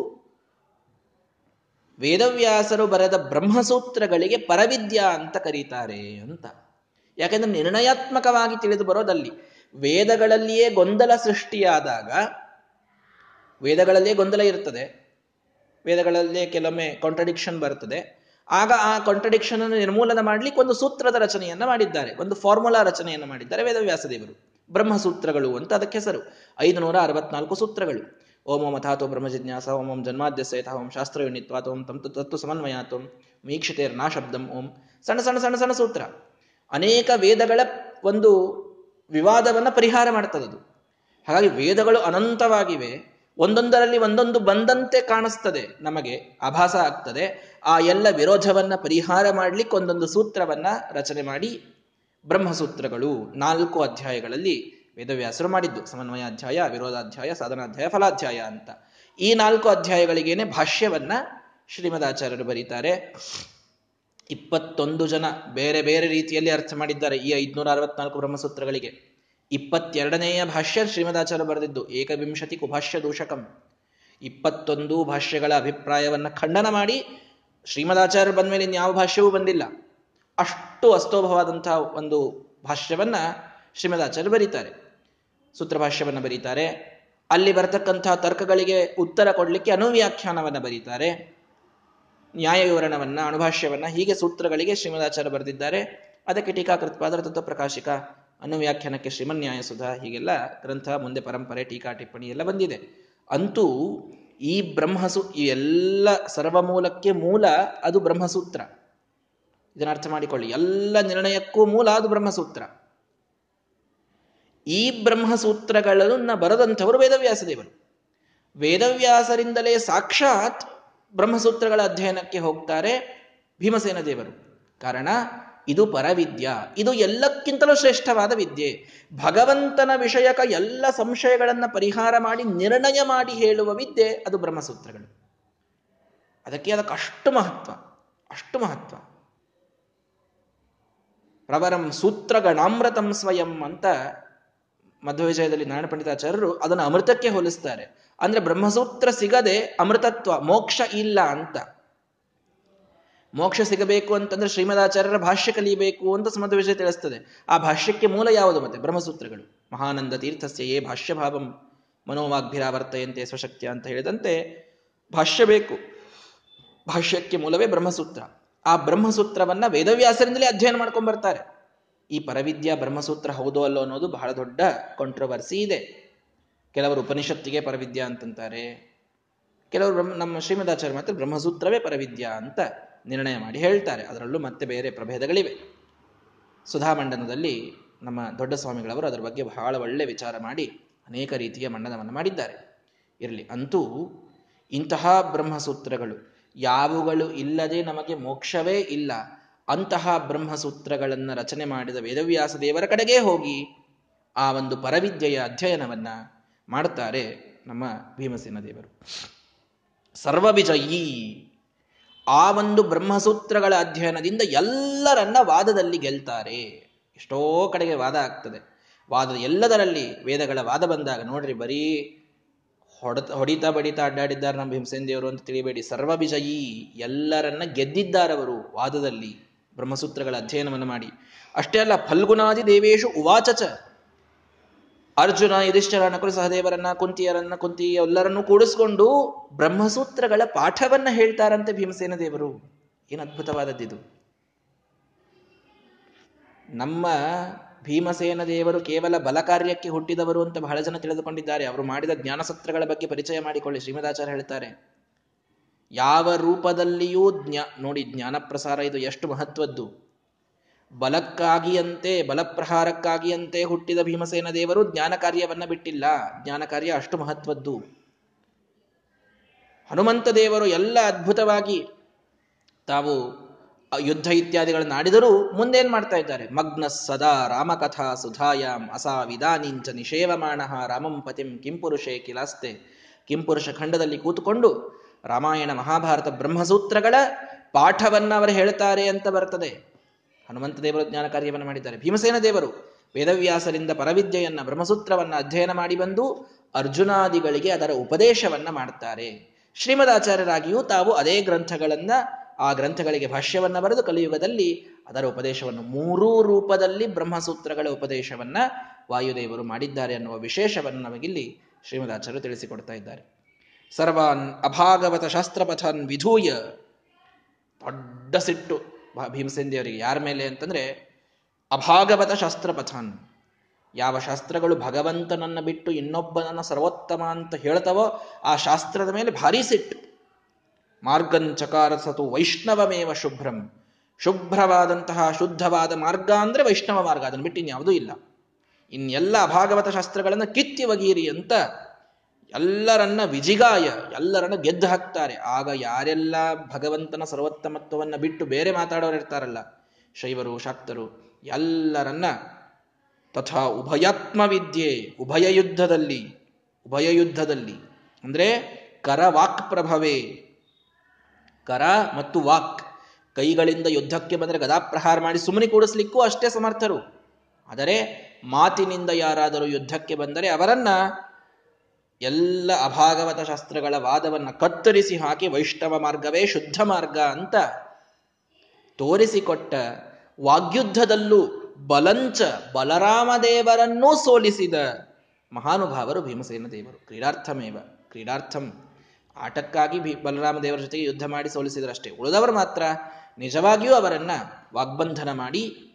ವೇದವ್ಯಾಸರು ಬರೆದ ಬ್ರಹ್ಮಸೂತ್ರಗಳಿಗೆ ಪರವಿದ್ಯಾ ಅಂತ ಕರೀತಾರೆ ಅಂತ. ಯಾಕೆಂದ್ರೆ ನಿರ್ಣಯಾತ್ಮಕವಾಗಿ ತಿಳಿದು ಬರೋದಲ್ಲಿ ವೇದಗಳಲ್ಲಿಯೇ ಗೊಂದಲ ಸೃಷ್ಟಿಯಾದಾಗ ವೇದಗಳಲ್ಲಿಯೇ ಗೊಂದಲ ಇರ್ತದೆ, ವೇದಗಳಲ್ಲೇ ಕೆಲವೊಮ್ಮೆ ಕಾಂಟ್ರಡಿಕ್ಷನ್ ಬರ್ತದೆ. ಆಗ ಆ ಕಾಂಟ್ರಡಿಕ್ಷನ್ ಅನ್ನು ನಿರ್ಮೂಲನ ಮಾಡ್ಲಿಕ್ಕೆ ಒಂದು ಸೂತ್ರದ ರಚನೆಯನ್ನ ಮಾಡಿದ್ದಾರೆ, ಒಂದು ಫಾರ್ಮುಲಾ ರಚನೆಯನ್ನು ಮಾಡಿದ್ದಾರೆ ವೇದವ್ಯಾಸದೇವರು. ಬ್ರಹ್ಮಸೂತ್ರಗಳು ಅಂತ ಅದಕ್ಕೆ ಹೆಸರು. ಐದು ನೂರ ಅರವತ್ನಾಲ್ಕು ಸೂತ್ರಗಳು. ಓಂ ಓಂ ಅಥಾತೋ ಬ್ರಹ್ಮ ಓಂ ಓಂ ಜನ್ಮಾದ್ಯಸೇತ ಓಂ ಶಾಸ್ತ್ರಯುಣಿತ್ವಾತ್ ಓಂ ತಮ್ ತತ್ವ ಸಮನ್ವಯಾತ್ ಓಂ ಓಂ. ಸಣ್ಣ ಸಣ್ಣ ಸಣ್ಣ ಸಣ್ಣ ಸೂತ್ರ. ಅನೇಕ ವೇದಗಳ ಒಂದು ವಿವಾದವನ್ನು ಪರಿಹಾರ ಮಾಡ್ತದದು. ಹಾಗಾಗಿ ವೇದಗಳು ಅನಂತವಾಗಿವೆ. ಒಂದೊಂದರಲ್ಲಿ ಒಂದೊಂದು ಬಂದಂತೆ ಕಾಣಿಸ್ತದೆ, ನಮಗೆ ಆಭಾಸ ಆಗ್ತದೆ. ಆ ಎಲ್ಲ ವಿರೋಧವನ್ನ ಪರಿಹಾರ ಮಾಡ್ಲಿಕ್ಕೆ ಒಂದೊಂದು ಸೂತ್ರವನ್ನ ರಚನೆ ಮಾಡಿ ಬ್ರಹ್ಮಸೂತ್ರಗಳು. ನಾಲ್ಕು ಅಧ್ಯಾಯಗಳಲ್ಲಿ ವೇದವ್ಯಾಸರು ಮಾಡಿದ್ದು. ಸಮನ್ವಯ ಅಧ್ಯಾಯ ವಿರೋಧಾಧ್ಯಾಯ, ಸಾಧನಾಧ್ಯಾಯ, ಫಲಾಧ್ಯಾಯ ಅಂತ. ಈ ನಾಲ್ಕು ಅಧ್ಯಾಯಗಳಿಗೇನೆ ಭಾಷ್ಯವನ್ನ ಶ್ರೀಮದಾಚಾರ್ಯರು ಬರೀತಾರೆ. ಇಪ್ಪತ್ತೊಂದು ಜನ ಬೇರೆ ಬೇರೆ ರೀತಿಯಲ್ಲಿ ಅರ್ಥ ಮಾಡಿದ್ದಾರೆ ಈ ಐದ್ನೂರ ಅರವತ್ನಾಲ್ಕು ಬ್ರಹ್ಮಸೂತ್ರಗಳಿಗೆ. ಇಪ್ಪತ್ತೆರಡನೆಯ ಭಾಷ್ಯ ಶ್ರೀಮದಾಚಾರ್ಯ ಬರೆದಿದ್ದು, ಏಕವಿಂಶತಿ ಕುಭಾಷ್ಯ ದೂಷಕಂ. ಇಪ್ಪತ್ತೊಂದು ಭಾಷ್ಯಗಳ ಅಭಿಪ್ರಾಯವನ್ನು ಖಂಡನ ಮಾಡಿ ಶ್ರೀಮದಾಚಾರ್ಯ ಬಂದ ಮೇಲೆ ಇನ್ಯಾವ ಭಾಷ್ಯವೂ ಬಂದಿಲ್ಲ. ಅಷ್ಟು ಅಸ್ತೋಭವಾದಂತಹ ಒಂದು ಭಾಷ್ಯವನ್ನ ಶ್ರೀಮದಾಚಾರ್ಯ ಬರೀತಾರೆ. ಸೂತ್ರ ಭಾಷ್ಯವನ್ನ ಬರೀತಾರೆ. ಅಲ್ಲಿ ಬರತಕ್ಕಂತಹ ತರ್ಕಗಳಿಗೆ ಉತ್ತರ ಕೊಡಲಿಕ್ಕೆ ಅನುವ್ಯಾಖ್ಯಾನವನ್ನು ಬರೀತಾರೆ. ನ್ಯಾಯ ವಿವರಣವನ್ನ ಅಣುಭಾಷ್ಯವನ್ನ ಹೀಗೆ ಸೂತ್ರಗಳಿಗೆ ಶ್ರೀಮದಾಚಾರ್ಯ ಬರೆದಿದ್ದಾರೆ. ಅದಕ್ಕೆ ಟೀಕಾಕೃತ್ಪಾದರ ತತ್ವ ಪ್ರಕಾಶಿಕ ಅನುವ್ಯಾಖ್ಯಾನಕ್ಕೆ ಶ್ರೀಮನ್ಯಾಯ ಸುಧಾ ಹೀಗೆಲ್ಲ ಗ್ರಂಥ, ಮುಂದೆ ಪರಂಪರೆ, ಟೀಕಾ, ಟಿಪ್ಪಣಿ ಎಲ್ಲ ಬಂದಿದೆ. ಅಂತೂ ಈ ಬ್ರಹ್ಮಸು, ಈ ಎಲ್ಲ ಸರ್ವಮೂಲಕ್ಕೆ ಮೂಲ ಅದು ಬ್ರಹ್ಮಸೂತ್ರ. ಇದನ್ನ ಅರ್ಥ ಮಾಡಿಕೊಳ್ಳಿ. ಎಲ್ಲ ನಿರ್ಣಯಕ್ಕೂ ಮೂಲ ಅದು ಬ್ರಹ್ಮಸೂತ್ರ. ಈ ಬ್ರಹ್ಮಸೂತ್ರಗಳನ್ನ ಬರದಂಥವರು ವೇದವ್ಯಾಸದೇವರು. ವೇದವ್ಯಾಸರಿಂದಲೇ ಸಾಕ್ಷಾತ್ ಬ್ರಹ್ಮಸೂತ್ರಗಳ ಅಧ್ಯಯನಕ್ಕೆ ಹೋಗ್ತಾರೆ ಭೀಮಸೇನ ದೇವರು. ಕಾರಣ, ಇದು ಪರವಿದ್ಯ. ಇದು ಎಲ್ಲಕ್ಕಿಂತಲೂ ಶ್ರೇಷ್ಠವಾದ ವಿದ್ಯೆ. ಭಗವಂತನ ವಿಷಯಕ ಎಲ್ಲ ಸಂಶಯಗಳನ್ನ ಪರಿಹಾರ ಮಾಡಿ, ನಿರ್ಣಯ ಮಾಡಿ ಹೇಳುವ ವಿದ್ಯೆ ಅದು ಬ್ರಹ್ಮಸೂತ್ರಗಳು. ಅದಕ್ಕೆ ಅದಕ್ಕೆ ಅಷ್ಟು ಮಹತ್ವ ಅಷ್ಟು ಮಹತ್ವ. ಪ್ರವರಂ ಸೂತ್ರಗಣಾಮೃತಂ ಸ್ವಯಂ ಅಂತ ಮಧ್ವವಿಜಯದಲ್ಲಿ ನಾರಾಯಣ ಪಂಡಿತಾಚಾರ್ಯರು ಅದನ್ನು ಅಮೃತಕ್ಕೆ ಹೋಲಿಸ್ತಾರೆ. ಅಂದ್ರೆ ಬ್ರಹ್ಮಸೂತ್ರ ಸಿಗದೆ ಅಮೃತತ್ವ, ಮೋಕ್ಷ ಇಲ್ಲ ಅಂತ. ಮೋಕ್ಷ ಸಿಗಬೇಕು ಅಂತಂದ್ರೆ ಶ್ರೀಮದಾಚಾರ್ಯರ ಭಾಷ್ಯ ಕಲಿಯಬೇಕು ಅಂತ ಸಮದ ವಿಷಯ ತಿಳಿಸ್ತದೆ. ಆ ಭಾಷ್ಯಕ್ಕೆ ಮೂಲ ಯಾವುದು ಮತ್ತೆ? ಬ್ರಹ್ಮಸೂತ್ರಗಳು. ಮಹಾನಂದ ತೀರ್ಥಸ್ಯ ಏ ಭಾಷ್ಯಭಾವಂ ಮನೋವಾಗ್ಭಿರಾವರ್ತಯಂತೆ ಸ್ವಶಕ್ತಿಯ ಅಂತ ಹೇಳಿದಂತೆ ಭಾಷ್ಯ ಬೇಕು. ಭಾಷ್ಯಕ್ಕೆ ಮೂಲವೇ ಬ್ರಹ್ಮಸೂತ್ರ. ಆ ಬ್ರಹ್ಮಸೂತ್ರವನ್ನ ವೇದವ್ಯಾಸರಿಂದಲೇ ಅಧ್ಯಯನ ಮಾಡ್ಕೊಂಡ್ ಬರ್ತಾರೆ. ಈ ಪರವಿದ್ಯಾ ಬ್ರಹ್ಮಸೂತ್ರ ಹೌದೋ ಅಲ್ಲೋ ಅನ್ನೋದು ಬಹಳ ದೊಡ್ಡ ಕಾಂಟ್ರವರ್ಸಿ ಇದೆ. ಕೆಲವರು ಉಪನಿಷತ್ತಿಗೆ ಪರವಿದ್ಯ ಅಂತಂತಾರೆ. ಕೆಲವರು ಬ್ರಹ್ಮ, ನಮ್ಮ ಶ್ರೀಮದಾಚಾರ್ಯ ಮಾತ್ರ ಬ್ರಹ್ಮಸೂತ್ರವೇ ಪರವಿದ್ಯ ಅಂತ ನಿರ್ಣಯ ಮಾಡಿ ಹೇಳ್ತಾರೆ. ಅದರಲ್ಲೂ ಮತ್ತೆ ಬೇರೆ ಪ್ರಭೇದಗಳಿವೆ. ಸುಧಾಮಂಡನದಲ್ಲಿ ನಮ್ಮ ದೊಡ್ಡ ಸ್ವಾಮಿಗಳವರು ಅದರ ಬಗ್ಗೆ ಬಹಳ ಒಳ್ಳೆ ವಿಚಾರ ಮಾಡಿ ಅನೇಕ ರೀತಿಯ ಮಂಡನವನ್ನು ಮಾಡಿದ್ದಾರೆ. ಇರಲಿ, ಅಂತೂ ಇಂತಹ ಬ್ರಹ್ಮಸೂತ್ರಗಳು ಯಾವುಗಳು ಇಲ್ಲದೆ ನಮಗೆ ಮೋಕ್ಷವೇ ಇಲ್ಲ. ಅಂತಹ ಬ್ರಹ್ಮಸೂತ್ರಗಳನ್ನು ರಚನೆ ಮಾಡಿದ ವೇದವ್ಯಾಸ ದೇವರ ಕಡೆಗೆ ಹೋಗಿ ಆ ಒಂದು ಪರವಿದ್ಯೆಯ ಅಧ್ಯಯನವನ್ನ ಮಾಡುತ್ತಾರೆ ನಮ್ಮ ಭೀಮಸೇನ ದೇವರು. ಸರ್ವವಿಜಯೀ. ಆ ಒಂದು ಬ್ರಹ್ಮಸೂತ್ರಗಳ ಅಧ್ಯಯನದಿಂದ ಎಲ್ಲರನ್ನ ವಾದದಲ್ಲಿ ಗೆಲ್ತಾರೆ. ಎಷ್ಟೋ ಕಡೆಗೆ ವಾದ ಆಗ್ತದೆ. ವಾದ ಎಲ್ಲದರಲ್ಲಿ ವೇದಗಳ ವಾದ ಬಂದಾಗ ನೋಡ್ರಿ ಬರೀ ಹೊಡೆತ, ಹೊಡಿತಾ, ಬಡಿತಾ ಅಡ್ಡಾಡಿದ್ದಾರೆ ನಮ್ಮ ಭೀಮಸೇನ ದೇವರು ಅಂತ ತಿಳಿಬೇಡಿ. ಸರ್ವವಿಜಯೀ. ಎಲ್ಲರನ್ನ ಗೆದ್ದಿದ್ದಾರವರು ವಾದದಲ್ಲಿ ಬ್ರಹ್ಮಸೂತ್ರಗಳ ಅಧ್ಯಯನವನ್ನು ಮಾಡಿ. ಅಷ್ಟೇ ಅಲ್ಲ ಫಲ್ಗುನಾದಿ ದೇವೇಶು ಉವಾಚಚ ಅರ್ಜುನ ಯುಧಿಷ್ಠರ ನಕುಲ ಸಹದೇವರನ್ನ ಕುಂತಿಯರನ್ನ, ಕುಂತಿ ಎಲ್ಲರನ್ನೂ ಕೂಡಿಸ್ಕೊಂಡು ಬ್ರಹ್ಮಸೂತ್ರಗಳ ಪಾಠವನ್ನ ಹೇಳ್ತಾರಂತೆ ಭೀಮಸೇನ ದೇವರು. ಏನು ಅದ್ಭುತವಾದದ್ದಿದು ನಮ್ಮ ಭೀಮಸೇನ ದೇವರು ಕೇವಲ ಬಲ ಕಾರ್ಯಕ್ಕೆ ಹುಟ್ಟಿದವರು ಅಂತ ಬಹಳ ಜನ ತಿಳಿದುಕೊಂಡಿದ್ದಾರೆ. ಅವರು ಮಾಡಿದ ಜ್ಞಾನಸೂತ್ರಗಳ ಬಗ್ಗೆ ಪರಿಚಯ ಮಾಡಿಕೊಳ್ಳಿ, ಶ್ರೀಮದಾಚಾರ್ಯ ಹೇಳ್ತಾರೆ. ಯಾವ ರೂಪದಲ್ಲಿಯೂ ಜ್ಞಾ, ನೋಡಿ ಜ್ಞಾನ ಪ್ರಸಾರ ಇದು ಎಷ್ಟು ಮಹತ್ವದ್ದು. ಬಲಕ್ಕಾಗಿಯಂತೆ, ಬಲಪ್ರಹಾರಕ್ಕಾಗಿಯಂತೆ ಹುಟ್ಟಿದ ಭೀಮಸೇನ ದೇವರು ಜ್ಞಾನ ಕಾರ್ಯವನ್ನ ಬಿಟ್ಟಿಲ್ಲ. ಜ್ಞಾನ ಕಾರ್ಯ ಅಷ್ಟು ಮಹತ್ವದ್ದು. ಹನುಮಂತ ದೇವರು ಎಲ್ಲ ಅದ್ಭುತವಾಗಿ ತಾವು ಯುದ್ಧ ಇತ್ಯಾದಿಗಳನ್ನು ಆಡಿದರೂ ಮುಂದೇನ್ ಮಾಡ್ತಾ ಇದ್ದಾರೆ? ಮಗ್ನ ಸದಾ ರಾಮಕಥಾ ಸುಧಾಯಾಂ ಅಸಾ ವಿಧಾನಿಂಚ ನಿಷೇವಮಾಣ ರಾಮಂ ಪತಿಂ ಕಿಂಪುರುಷೇ ಕಿಲಾಸ್ತೆ ಕಿಂಪುರುಷ ಖಂಡದಲ್ಲಿ ಕೂತುಕೊಂಡು ರಾಮಾಯಣ ಮಹಾಭಾರತ ಬ್ರಹ್ಮಸೂತ್ರಗಳ ಪಾಠವನ್ನ ಅವರು ಹೇಳ್ತಾರೆ ಅಂತ ಬರ್ತದೆ. ಹನುಮಂತ ದೇವರು ಜ್ಞಾನ ಕಾರ್ಯವನ್ನು ಮಾಡಿದ್ದಾರೆ. ಭೀಮಸೇನ ದೇವರು ವೇದವ್ಯಾಸರಿಂದ ಪರವಿದ್ಯೆಯನ್ನ ಬ್ರಹ್ಮಸೂತ್ರವನ್ನ ಅಧ್ಯಯನ ಮಾಡಿ ಬಂದು ಅರ್ಜುನಾದಿಗಳಿಗೆ ಅದರ ಉಪದೇಶವನ್ನ ಮಾಡ್ತಾರೆ. ಶ್ರೀಮದಾಚಾರ್ಯರಾಗಿಯೂ ತಾವು ಅದೇ ಗ್ರಂಥಗಳನ್ನ, ಆ ಗ್ರಂಥಗಳಿಗೆ ಭಾಷ್ಯವನ್ನ ಬರೆದು ಕಲಿಯುಗದಲ್ಲಿ ಅದರ ಉಪದೇಶವನ್ನು ಮೂರೂ ರೂಪದಲ್ಲಿ ಬ್ರಹ್ಮಸೂತ್ರಗಳ ಉಪದೇಶವನ್ನ ವಾಯುದೇವರು ಮಾಡಿದ್ದಾರೆ ಅನ್ನುವ ವಿಶೇಷವನ್ನು ನಮಗಿಲ್ಲಿ ಶ್ರೀಮದಾಚಾರ್ಯರು ತಿಳಿಸಿಕೊಡ್ತಾ ಇದ್ದಾರೆ. ಸರ್ವಾನ್ ಅಭಾಗವತ ಶಾಸ್ತ್ರಪಥನ್ ವಿಧೂಯ, ದೊಡ್ಡ ಸಿಟ್ಟು. ಭೀಮಸೇನ್ ದೇವರಿಗೆ. ಯಾರ ಮೇಲೆ ಅಂತಂದ್ರೆ, ಅಭಾಗವತ ಶಾಸ್ತ್ರಪಥನ್. ಯಾವ ಶಾಸ್ತ್ರಗಳು ಭಗವಂತನನ್ನ ಬಿಟ್ಟು ಇನ್ನೊಬ್ಬನನ್ನ ಸರ್ವೋತ್ತಮ ಅಂತ ಹೇಳ್ತವೋ, ಆ ಶಾಸ್ತ್ರದ ಮೇಲೆ ಭಾರಿ ಸಿಟ್ಟು. ಮಾರ್ಗಂಚಕಾರ ಸತು ವೈಷ್ಣವಮೇವ ಶುಭ್ರಂ. ಶುಭ್ರವಾದಂತಹ ಶುದ್ಧವಾದ ಮಾರ್ಗ ಅಂದ್ರೆ ವೈಷ್ಣವ ಮಾರ್ಗ. ಅದನ್ನು ಬಿಟ್ಟು ಇನ್ಯಾವುದೂ ಇಲ್ಲ. ಇನ್ನೆಲ್ಲ ಅಭಾಗವತ ಶಾಸ್ತ್ರಗಳನ್ನು ಕಿತ್ತಿ ಅಂತ ಎಲ್ಲರನ್ನ ವಿಜಿಗಾಯ, ಎಲ್ಲರನ್ನ ಗೆದ್ದು ಹಾಕ್ತಾರೆ. ಆಗ ಯಾರೆಲ್ಲ ಭಗವಂತನ ಸರ್ವೋತ್ತಮತ್ವವನ್ನ ಬಿಟ್ಟು ಬೇರೆ ಮಾತಾಡೋರು ಇರ್ತಾರಲ್ಲ, ಶೈವರು, ಶಾಕ್ತರು, ಎಲ್ಲರನ್ನ ತಥಾ ಉಭಯಾತ್ಮ ವಿದ್ಯೆ, ಉಭಯ ಯುದ್ಧದಲ್ಲಿ ಉಭಯ ಯುದ್ಧದಲ್ಲಿ, ಅಂದ್ರೆ ಕರ ವಾಕ್ ಪ್ರಭವೇ, ಕರ ಮತ್ತು ವಾಕ್, ಕೈಗಳಿಂದ ಯುದ್ಧಕ್ಕೆ ಬಂದರೆ ಗದಾಪ್ರಹಾರ ಮಾಡಿ ಸುಮ್ಮನೆ ಕೂಡಿಸ್ಲಿಕ್ಕೂ ಅಷ್ಟೇ ಸಮರ್ಥರು. ಆದರೆ ಮಾತಿನಿಂದ ಯಾರಾದರೂ ಯುದ್ಧಕ್ಕೆ ಬಂದರೆ ಅವರನ್ನ ಎಲ್ಲ ಅಭಾಗವತ ಶಾಸ್ತ್ರಗಳ ವಾದವನ್ನು ಕತ್ತರಿಸಿ ಹಾಕಿ ವೈಷ್ಣವ ಮಾರ್ಗವೇ ಶುದ್ಧ ಮಾರ್ಗ ಅಂತ ತೋರಿಸಿಕೊಟ್ಟ ವಾಗ್ಯುದ್ಧದಲ್ಲೂ ಬಲಂಚ ಬಲರಾಮ ದೇವರನ್ನೂ ಸೋಲಿಸಿದ ಮಹಾನುಭಾವರು ಭೀಮಸೇನ ದೇವರು. ಕ್ರೀಡಾರ್ಥಮೇವ, ಕ್ರೀಡಾರ್ಥಂ. ಆಟಕ್ಕಾಗಿ ಭೀ ಬಲರಾಮ ದೇವರ ಜೊತೆಗೆ ಯುದ್ಧ ಮಾಡಿ ಸೋಲಿಸಿದರಷ್ಟೇ. ಉಳಿದವರು ಮಾತ್ರ ನಿಜವಾಗಿಯೂ ಅವರನ್ನ ವಾಗ್ಬಂಧನ ಮಾಡಿ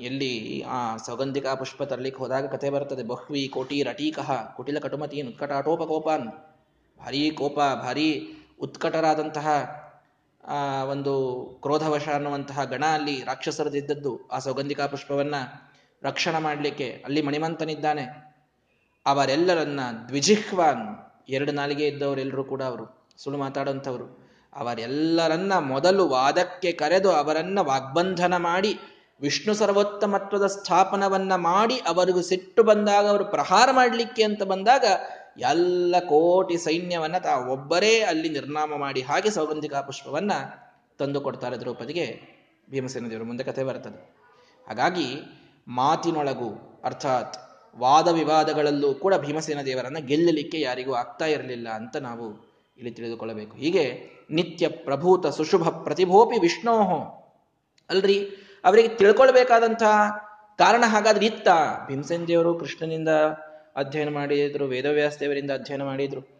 ಎಲ್ಲಿ ಆ ಸೌಗಂಧಿಕಾ ಪುಷ್ಪ ತರಲಿಕ್ಕೆ ಹೋದಾಗ ಕಥೆ ಬರ್ತದೆ ಬಹ್ವಿ ಕೋಟಿ ರಟೀಕಃ, ಕುಟಿಲ ಕಟುಮತೀನ್ ಉತ್ಕಟಾಟೋಪಕೋಪಾನ್. ಭಾರೀ ಕೋಪ, ಭಾರೀ ಉತ್ಕಟರಾದಂತಹ ಒಂದು ಕ್ರೋಧವಶ ಅನ್ನುವಂತಹ ಗಣ ಅಲ್ಲಿ ರಾಕ್ಷಸರದಿದ್ದದ್ದು ಆ ಸೌಗಂಧಿಕಾ ಪುಷ್ಪವನ್ನ ರಕ್ಷಣೆ ಮಾಡಲಿಕ್ಕೆ ಅಲ್ಲಿ ಮಣಿಮಂತನಿದ್ದಾನೆ. ಅವರೆಲ್ಲರನ್ನ ದ್ವಿಜಿಹ್ವಾನ್, ಎರಡು ನಾಲಿಗೆ ಇದ್ದವರೆಲ್ಲರೂ ಕೂಡ ಅವರು, ಸುಳ್ಳು ಮಾತಾಡುವಂಥವ್ರು. ಅವರೆಲ್ಲರನ್ನ ಮೊದಲು ವಾದಕ್ಕೆ ಕರೆದು ಅವರನ್ನ ವಾಗ್ಬಂಧನ ಮಾಡಿ ವಿಷ್ಣು ಸರ್ವೋತ್ತಮತ್ವದ ಸ್ಥಾಪನವನ್ನ ಮಾಡಿ ಅವರಿಗೂ ಸಿಟ್ಟು ಬಂದಾಗ ಅವರು ಪ್ರಹಾರ ಮಾಡಲಿಕ್ಕೆ ಅಂತ ಬಂದಾಗ ಎಲ್ಲ ಕೋಟಿ ಸೈನ್ಯವನ್ನ ತಾ ಒಬ್ಬರೇ ಅಲ್ಲಿ ನಿರ್ನಾಮ ಮಾಡಿ ಹಾಗೆ ಸೌಗಂಧಿಕಾ ಪುಷ್ಪವನ್ನ ತಂದು ಕೊಡ್ತಾರೆ ದ್ರೌಪದಿಗೆ ಭೀಮಸೇನ ದೇವರು ಮುಂದೆ ಕಥೆ ಬರ್ತದೆ. ಹಾಗಾಗಿ ಮಾತಿನೊಳಗು, ಅರ್ಥಾತ್ ವಾದ ವಿವಾದಗಳಲ್ಲೂ ಕೂಡ ಭೀಮಸೇನ ದೇವರನ್ನ ಗೆಲ್ಲಲಿಕ್ಕೆ ಯಾರಿಗೂ ಆಗ್ತಾ ಇರಲಿಲ್ಲ ಅಂತ ನಾವು ಇಲ್ಲಿ ತಿಳಿದುಕೊಳ್ಳಬೇಕು. ಹೀಗೆ ನಿತ್ಯ ಪ್ರಭೂತ ಸುಶುಭ ಪ್ರತಿಭೋಪಿ ವಿಷ್ಣೋಹೋ. ಅಲ್ರಿ? ಅವರಿಗೆ ತಿಳ್ಕೊಳ್ಬೇಕಾದಂತಹ ಕಾರಣ ಹಾಗಾದ್ರೆ ಇತ್ತ. ಭೀಮಸೇನ್ ದೇವರು ಕೃಷ್ಣನಿಂದ ಅಧ್ಯಯನ ಮಾಡಿದ್ರು ವೇದವ್ಯಾಸ ದೇವರಿಂದ ಅಧ್ಯಯನ ಮಾಡಿದ್ರು.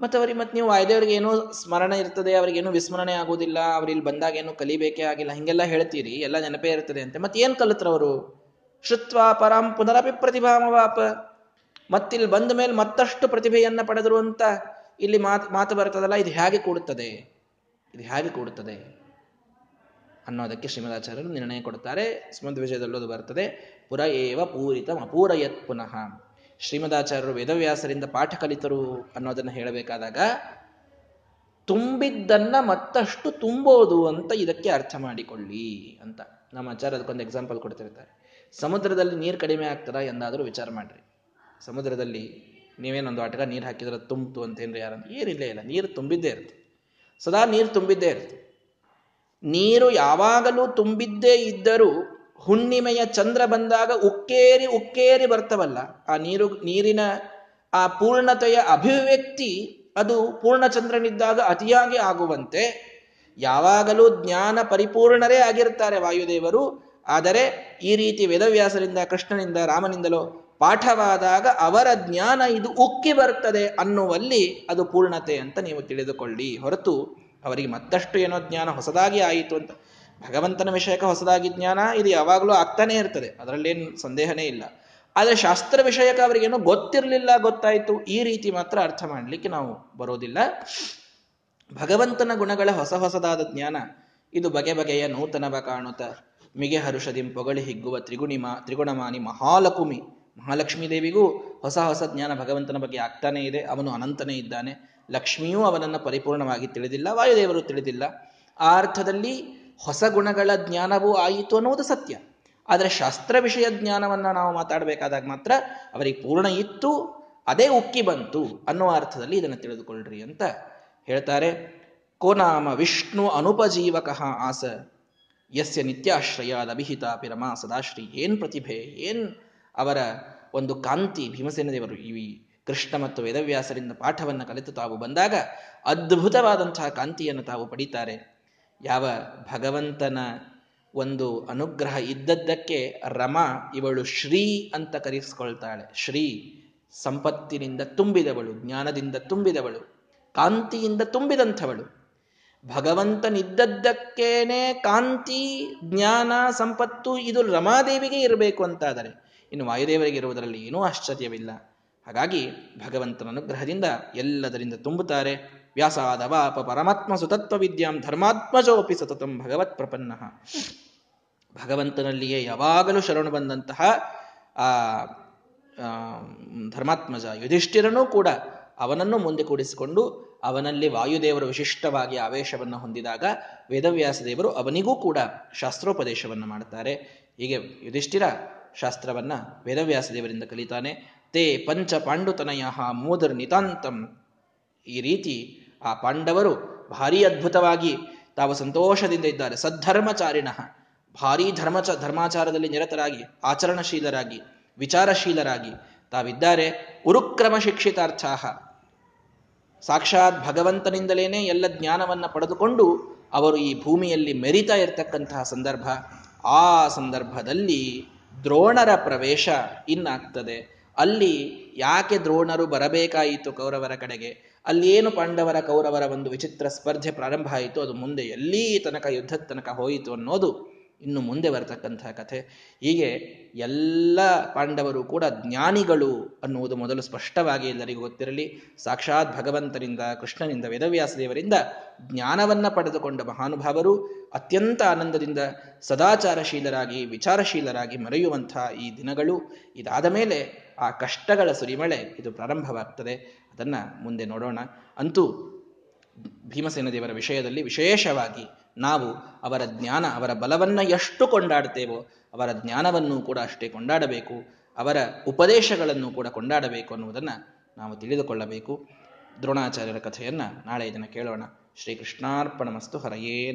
ಮತ್ತೆ ಅವ್ರಿಗೆ ಮತ್ತೆ ನೀವು ವಾಯುದೇವರಿಗೆ ಏನೋ ಸ್ಮರಣೆ ಇರ್ತದೆ ಅವ್ರಿಗೇನು ವಿಸ್ಮರಣೆ ಆಗೋದಿಲ್ಲ, ಅವ್ರು ಇಲ್ಲಿ ಬಂದಾಗ ಏನು ಕಲಿಬೇಕೇ ಆಗಿಲ್ಲ, ಹಿಂಗೆಲ್ಲ ಹೇಳ್ತೀರಿ, ಎಲ್ಲ ನೆನಪೇ ಇರ್ತದೆ ಅಂತ. ಮತ್ತೆ ಏನ್ ಕಲಿತ್ರವರು ಶುತ್ವ ಪರಂ ಪುನರಪಿ ಪ್ರತಿಭಾಮವಾಪ. ಮತ್ತಿಲ್ಲಿ ಬಂದ ಮೇಲೆ ಮತ್ತಷ್ಟು ಪ್ರತಿಭೆಯನ್ನ ಪಡೆದರು ಅಂತ ಇಲ್ಲಿ ಮಾತು ಮಾತು ಬರ್ತದಲ್ಲ, ಇದು ಹೇಗೆ ಕೂಡುತ್ತದೆ? ಇದು ಹೇಗೆ ಕೂಡುತ್ತದೆ? ಅನ್ನೋದಕ್ಕೆ ಶ್ರೀಮದಾಚಾರ್ಯರು ನಿರ್ಣಯ ಕೊಡ್ತಾರೆ ಸ್ಮದ್ ವಿಜಯದಲ್ಲೂ ಅದು ಬರ್ತದೆ. ಪುರ ಏವ ಪೂರಿತಂ ಅಪೂರಯತ್ ಪುನಃ. ಶ್ರೀಮದಾಚಾರ್ಯರು ವೇದವ್ಯಾಸರಿಂದ ಪಾಠ ಕಲಿತರು ಅನ್ನೋದನ್ನು ಹೇಳಬೇಕಾದಾಗ, ತುಂಬಿದ್ದನ್ನ ಮತ್ತಷ್ಟು ತುಂಬೋದು ಅಂತ ಇದಕ್ಕೆ ಅರ್ಥ ಮಾಡಿಕೊಳ್ಳಿ ಅಂತ. ನಮ್ಮ ಆಚಾರ ಅದಕ್ಕೊಂದು ಎಕ್ಸಾಂಪಲ್ ಕೊಡ್ತಿರ್ತಾರೆ. ಸಮುದ್ರದಲ್ಲಿ ನೀರು ಕಡಿಮೆ ಆಗ್ತದ ಎಂದಾದರೂ ವಿಚಾರ ಮಾಡ್ರಿ. ಸಮುದ್ರದಲ್ಲಿ ನೀವೇನೊಂದು ಆಟಗ ನೀರು ಹಾಕಿದ್ರೆ ತುಂಬಿತು ಅಂತೇನ್ರಿ ಯಾರಂತ ಏನಿಲ್ಲ, ಇಲ್ಲ. ನೀರು ತುಂಬಿದ್ದೇ ಇರುತ್ತೆ. ಸದಾ ನೀರು ತುಂಬಿದ್ದೇ ಇರುತ್ತೆ. ನೀರು ಯಾವಾಗಲೂ ತುಂಬಿದ್ದೇ ಇದ್ದರೂ ಹುಣ್ಣಿಮೆಯ ಚಂದ್ರ ಬಂದಾಗ ಉಕ್ಕೇರಿ ಉಕ್ಕೇರಿ ಬರ್ತವಲ್ಲ. ಆ ನೀರು, ನೀರಿನ ಆ ಪೂರ್ಣತೆಯ ಅಭಿವ್ಯಕ್ತಿ ಅದು ಪೂರ್ಣ ಚಂದ್ರನಿದ್ದಾಗ ಅತಿಯಾಗಿ ಆಗುವಂತೆ. ಯಾವಾಗಲೂ ಜ್ಞಾನ ಪರಿಪೂರ್ಣರೇ ಆಗಿರ್ತಾರೆ ವಾಯುದೇವರು. ಆದರೆ ಈ ರೀತಿ ವೇದವ್ಯಾಸರಿಂದ, ಕೃಷ್ಣನಿಂದ, ರಾಮನಿಂದಲೋ ಪಾಠವಾದಾಗ ಅವರ ಜ್ಞಾನ ಇದು ಉಕ್ಕಿ ಬರ್ತದೆ ಅನ್ನುವಲ್ಲಿ ಅದು ಪೂರ್ಣತೆ ಅಂತ ನೀವು ತಿಳಿದುಕೊಳ್ಳಿ. ಹೊರತು ಅವರಿಗೆ ಮತ್ತಷ್ಟು ಏನೋ ಜ್ಞಾನ ಹೊಸದಾಗಿ ಆಯಿತು ಅಂತ. ಭಗವಂತನ ವಿಷಯಕ್ಕೆ ಹೊಸದಾಗಿ ಜ್ಞಾನ ಇದು ಯಾವಾಗಲೂ ಆಗ್ತಾನೇ ಇರ್ತದೆ. ಅದರಲ್ಲೇನು ಸಂದೇಹನೇ ಇಲ್ಲ. ಆದರೆ ಶಾಸ್ತ್ರ ವಿಷಯಕ್ಕೆ ಅವರಿಗೇನೋ ಗೊತ್ತಿರಲಿಲ್ಲ, ಗೊತ್ತಾಯಿತು, ಈ ರೀತಿ ಮಾತ್ರ ಅರ್ಥ ಮಾಡಲಿಕ್ಕೆ ನಾವು ಬರೋದಿಲ್ಲ. ಭಗವಂತನ ಗುಣಗಳ ಹೊಸ ಹೊಸದಾದ ಜ್ಞಾನ, ಇದು ಬಗೆ ಬಗೆಯ ನೂತನವ ಕಾಣುತ್ತ. ಮಿಗೆ ಹರುಷದಿಂ ಪೊಗಳಿ ಹಿಗ್ಗುವ ತ್ರಿಗುಣಿಮ, ತ್ರಿಗುಣಮಾನಿ ಮಹಾಲಕುಮಿ ಮಹಾಲಕ್ಷ್ಮೀ ದೇವಿಗೂ ಹೊಸ ಹೊಸ ಜ್ಞಾನ ಭಗವಂತನ ಬಗ್ಗೆ ಆಗ್ತಾನೇ ಇದೆ. ಅವನು ಅನಂತನೇ ಇದ್ದಾನೆ. ಲಕ್ಷ್ಮಿಯೂ ಅವನನ್ನು ಪರಿಪೂರ್ಣವಾಗಿ ತಿಳಿದಿಲ್ಲ, ವಾಯುದೇವರು ತಿಳಿದಿಲ್ಲ. ಆ ಅರ್ಥದಲ್ಲಿ ಹೊಸ ಗುಣಗಳ ಜ್ಞಾನವೂ ಆಯಿತು ಅನ್ನುವುದು ಸತ್ಯ. ಆದರೆ ಶಾಸ್ತ್ರ ವಿಷಯ ಜ್ಞಾನವನ್ನ ನಾವು ಮಾತಾಡಬೇಕಾದಾಗ ಮಾತ್ರ ಅವರಿಗೆ ಪೂರ್ಣ ಇತ್ತು, ಅದೇ ಉಕ್ಕಿ ಬಂತು ಅನ್ನುವ ಅರ್ಥದಲ್ಲಿ ಇದನ್ನು ತಿಳಿದುಕೊಳ್ಳ್ರಿ ಅಂತ ಹೇಳ್ತಾರೆ. ಕೋನಾಮ ವಿಷ್ಣು ಅನುಪಜೀವಕ ಆಸ. ಯಸ್ಯ ನಿತ್ಯಾಶ್ರಯ ಲಭಿಹಿತ ಪಿರಮ ಸದಾಶ್ರೀ ಏನ್ ಪ್ರತಿಭೆ. ಏನ್ ಅವರ ಒಂದು ಕಾಂತಿ ಭೀಮಸೇನ ದೇವರು ಈ ಕೃಷ್ಣ ಮತ್ತು ವೇದವ್ಯಾಸರಿಂದ ಪಾಠವನ್ನು ಕಲಿತು ತಾವು ಬಂದಾಗ ಅದ್ಭುತವಾದಂತಹ ಕಾಂತಿಯನ್ನು ತಾವು ಪಡೀತಾರೆ. ಯಾವ ಭಗವಂತನ ಒಂದು ಅನುಗ್ರಹ ಇದ್ದದ್ದಕ್ಕೆ ರಮ ಇವಳು ಶ್ರೀ ಅಂತ ಕರೆಸ್ಕೊಳ್ತಾಳೆ. ಶ್ರೀ ಸಂಪತ್ತಿನಿಂದ ತುಂಬಿದವಳು, ಜ್ಞಾನದಿಂದ ತುಂಬಿದವಳು, ಕಾಂತಿಯಿಂದ ತುಂಬಿದಂಥವಳು. ಭಗವಂತನಿದ್ದದ್ದಕ್ಕೇನೆ ಕಾಂತಿ, ಜ್ಞಾನ, ಸಂಪತ್ತು ಇದು ರಮಾದೇವಿಗೆ ಇರಬೇಕು ಅಂತಾದರೆ ಇನ್ನು ವಾಯುದೇವರಿಗೆ ಇರುವುದರಲ್ಲಿ ಏನೂ ಆಶ್ಚರ್ಯವಿಲ್ಲ. ಹಾಗಾಗಿ ಭಗವಂತನ ಅನುಗ್ರಹದಿಂದ ಎಲ್ಲದರಿಂದ ತುಂಬುತ್ತಾರೆ. ವ್ಯಾಸಾದವಾಪ ಪರಮಾತ್ಮ ಸುತತ್ವ ವಿದ್ಯಾಂ ಧರ್ಮಾತ್ಮಜೋಪಿ ಸತತಂ ಭಗವತ್ ಪ್ರಪನ್ನ. ಭಗವಂತನಲ್ಲಿಯೇ ಯಾವಾಗಲೂ ಶರಣು ಬಂದಂತಹ ಆ, ಧರ್ಮಾತ್ಮಜ ಯುಧಿಷ್ಠಿರನೂ ಕೂಡ ಅವನನ್ನು ಮುಂದೆ ಕೂಡಿಸಿಕೊಂಡು ಅವನಲ್ಲಿ ವಾಯುದೇವರು ವಿಶಿಷ್ಟವಾಗಿ ಆವೇಶವನ್ನು ಹೊಂದಿದಾಗ ವೇದವ್ಯಾಸ ದೇವರು ಅವನಿಗೂ ಕೂಡ ಶಾಸ್ತ್ರೋಪದೇಶವನ್ನು ಮಾಡುತ್ತಾರೆ. ಹೀಗೆ ಯುಧಿಷ್ಠಿರ ಶಾಸ್ತ್ರವನ್ನ ವೇದವ್ಯಾಸ ದೇವರಿಂದ ಕಲಿತಾನೆ. ತೇ ಪಂಚ ಪಾಂಡುತನಯ ಮೂದರ್ ನಿತಾಂತಂ. ಈ ರೀತಿ ಆ ಪಾಂಡವರು ಭಾರೀ ಅದ್ಭುತವಾಗಿ ತಾವು ಸಂತೋಷದಿಂದ ಇದ್ದಾರೆ. ಸದ್ಧರ್ಮಚಾರಿಣ, ಭಾರೀ ಧರ್ಮಚ ಧರ್ಮಾಚಾರದಲ್ಲಿ ನಿರತರಾಗಿ, ಆಚರಣಶೀಲರಾಗಿ, ವಿಚಾರಶೀಲರಾಗಿ ತಾವಿದ್ದಾರೆ. ಉರುಕ್ರಮ ಶಿಕ್ಷಿತಾರ್ಥಾಹ ಸಾಕ್ಷಾತ್ ಭಗವಂತನಿಂದಲೇನೆ ಎಲ್ಲ ಜ್ಞಾನವನ್ನ ಪಡೆದುಕೊಂಡು ಅವರು ಈ ಭೂಮಿಯಲ್ಲಿ ಮೆರಿತಾ ಇರತಕ್ಕಂತಹ ಸಂದರ್ಭ. ಆ ಸಂದರ್ಭದಲ್ಲಿ ದ್ರೋಣರ ಪ್ರವೇಶ ಇನ್ನಾಗ್ತದೆ. ಅಲ್ಲಿ ಯಾಕೆ ದ್ರೋಣರು ಬರಬೇಕಾಯಿತು ಕೌರವರ ಕಡೆಗೆ? ಅಲ್ಲಿ ಏನು ಪಾಂಡವರ ಕೌರವರ ಒಂದು ವಿಚಿತ್ರ ಸ್ಪರ್ಧೆ ಪ್ರಾರಂಭ ಆಯಿತು? ಅದು ಮುಂದೆ ಎಲ್ಲಿ ತನಕ ಯುದ್ಧದ ತನಕ ಹೋಯಿತು ಅನ್ನೋದು ಇನ್ನು ಮುಂದೆ ಬರತಕ್ಕಂತಹ ಕಥೆ. ಹೀಗೆ ಎಲ್ಲ ಪಾಂಡವರು ಕೂಡ ಜ್ಞಾನಿಗಳು ಅನ್ನುವುದು ಮೊದಲು ಸ್ಪಷ್ಟವಾಗಿ ಎಲ್ಲರಿಗೂ ಗೊತ್ತಿರಲಿ. ಸಾಕ್ಷಾತ್ ಭಗವಂತನಿಂದ, ಕೃಷ್ಣನಿಂದ, ವೇದವ್ಯಾಸ ದೇವರಿಂದ ಜ್ಞಾನವನ್ನ ಪಡೆದುಕೊಂಡ ಮಹಾನುಭಾವರು ಅತ್ಯಂತ ಆನಂದದಿಂದ ಸದಾಚಾರಶೀಲರಾಗಿ, ವಿಚಾರಶೀಲರಾಗಿ ಮರೆಯುವಂಥ ಈ ದಿನಗಳು. ಇದಾದ ಮೇಲೆ ಆ ಕಷ್ಟಗಳ ಸುರಿಮಳೆ ಇದು ಪ್ರಾರಂಭವಾಗ್ತದೆ. ಅದನ್ನ ಮುಂದೆ ನೋಡೋಣ. ಅಂತೂ ಭೀಮಸೇನ ದೇವರ ವಿಷಯದಲ್ಲಿ ವಿಶೇಷವಾಗಿ ನಾವು ಅವರ ಜ್ಞಾನ, ಅವರ ಬಲವನ್ನು ಎಷ್ಟು ಕೊಂಡಾಡ್ತೇವೋ, ಅವರ ಜ್ಞಾನವನ್ನು ಕೂಡ ಅಷ್ಟೇ ಕೊಂಡಾಡಬೇಕು, ಅವರ ಉಪದೇಶಗಳನ್ನು ಕೂಡ ಕೊಂಡಾಡಬೇಕು ಅನ್ನುವುದನ್ನು ನಾವು ತಿಳಿದುಕೊಳ್ಳಬೇಕು. ದ್ರೋಣಾಚಾರ್ಯರ ಕಥೆಯನ್ನ ನಾಳೆ ಇದನ್ನು ಕೇಳೋಣ. ಶ್ರೀಕೃಷ್ಣಾರ್ಪಣ ಮಸ್ತು ಹರಯೇ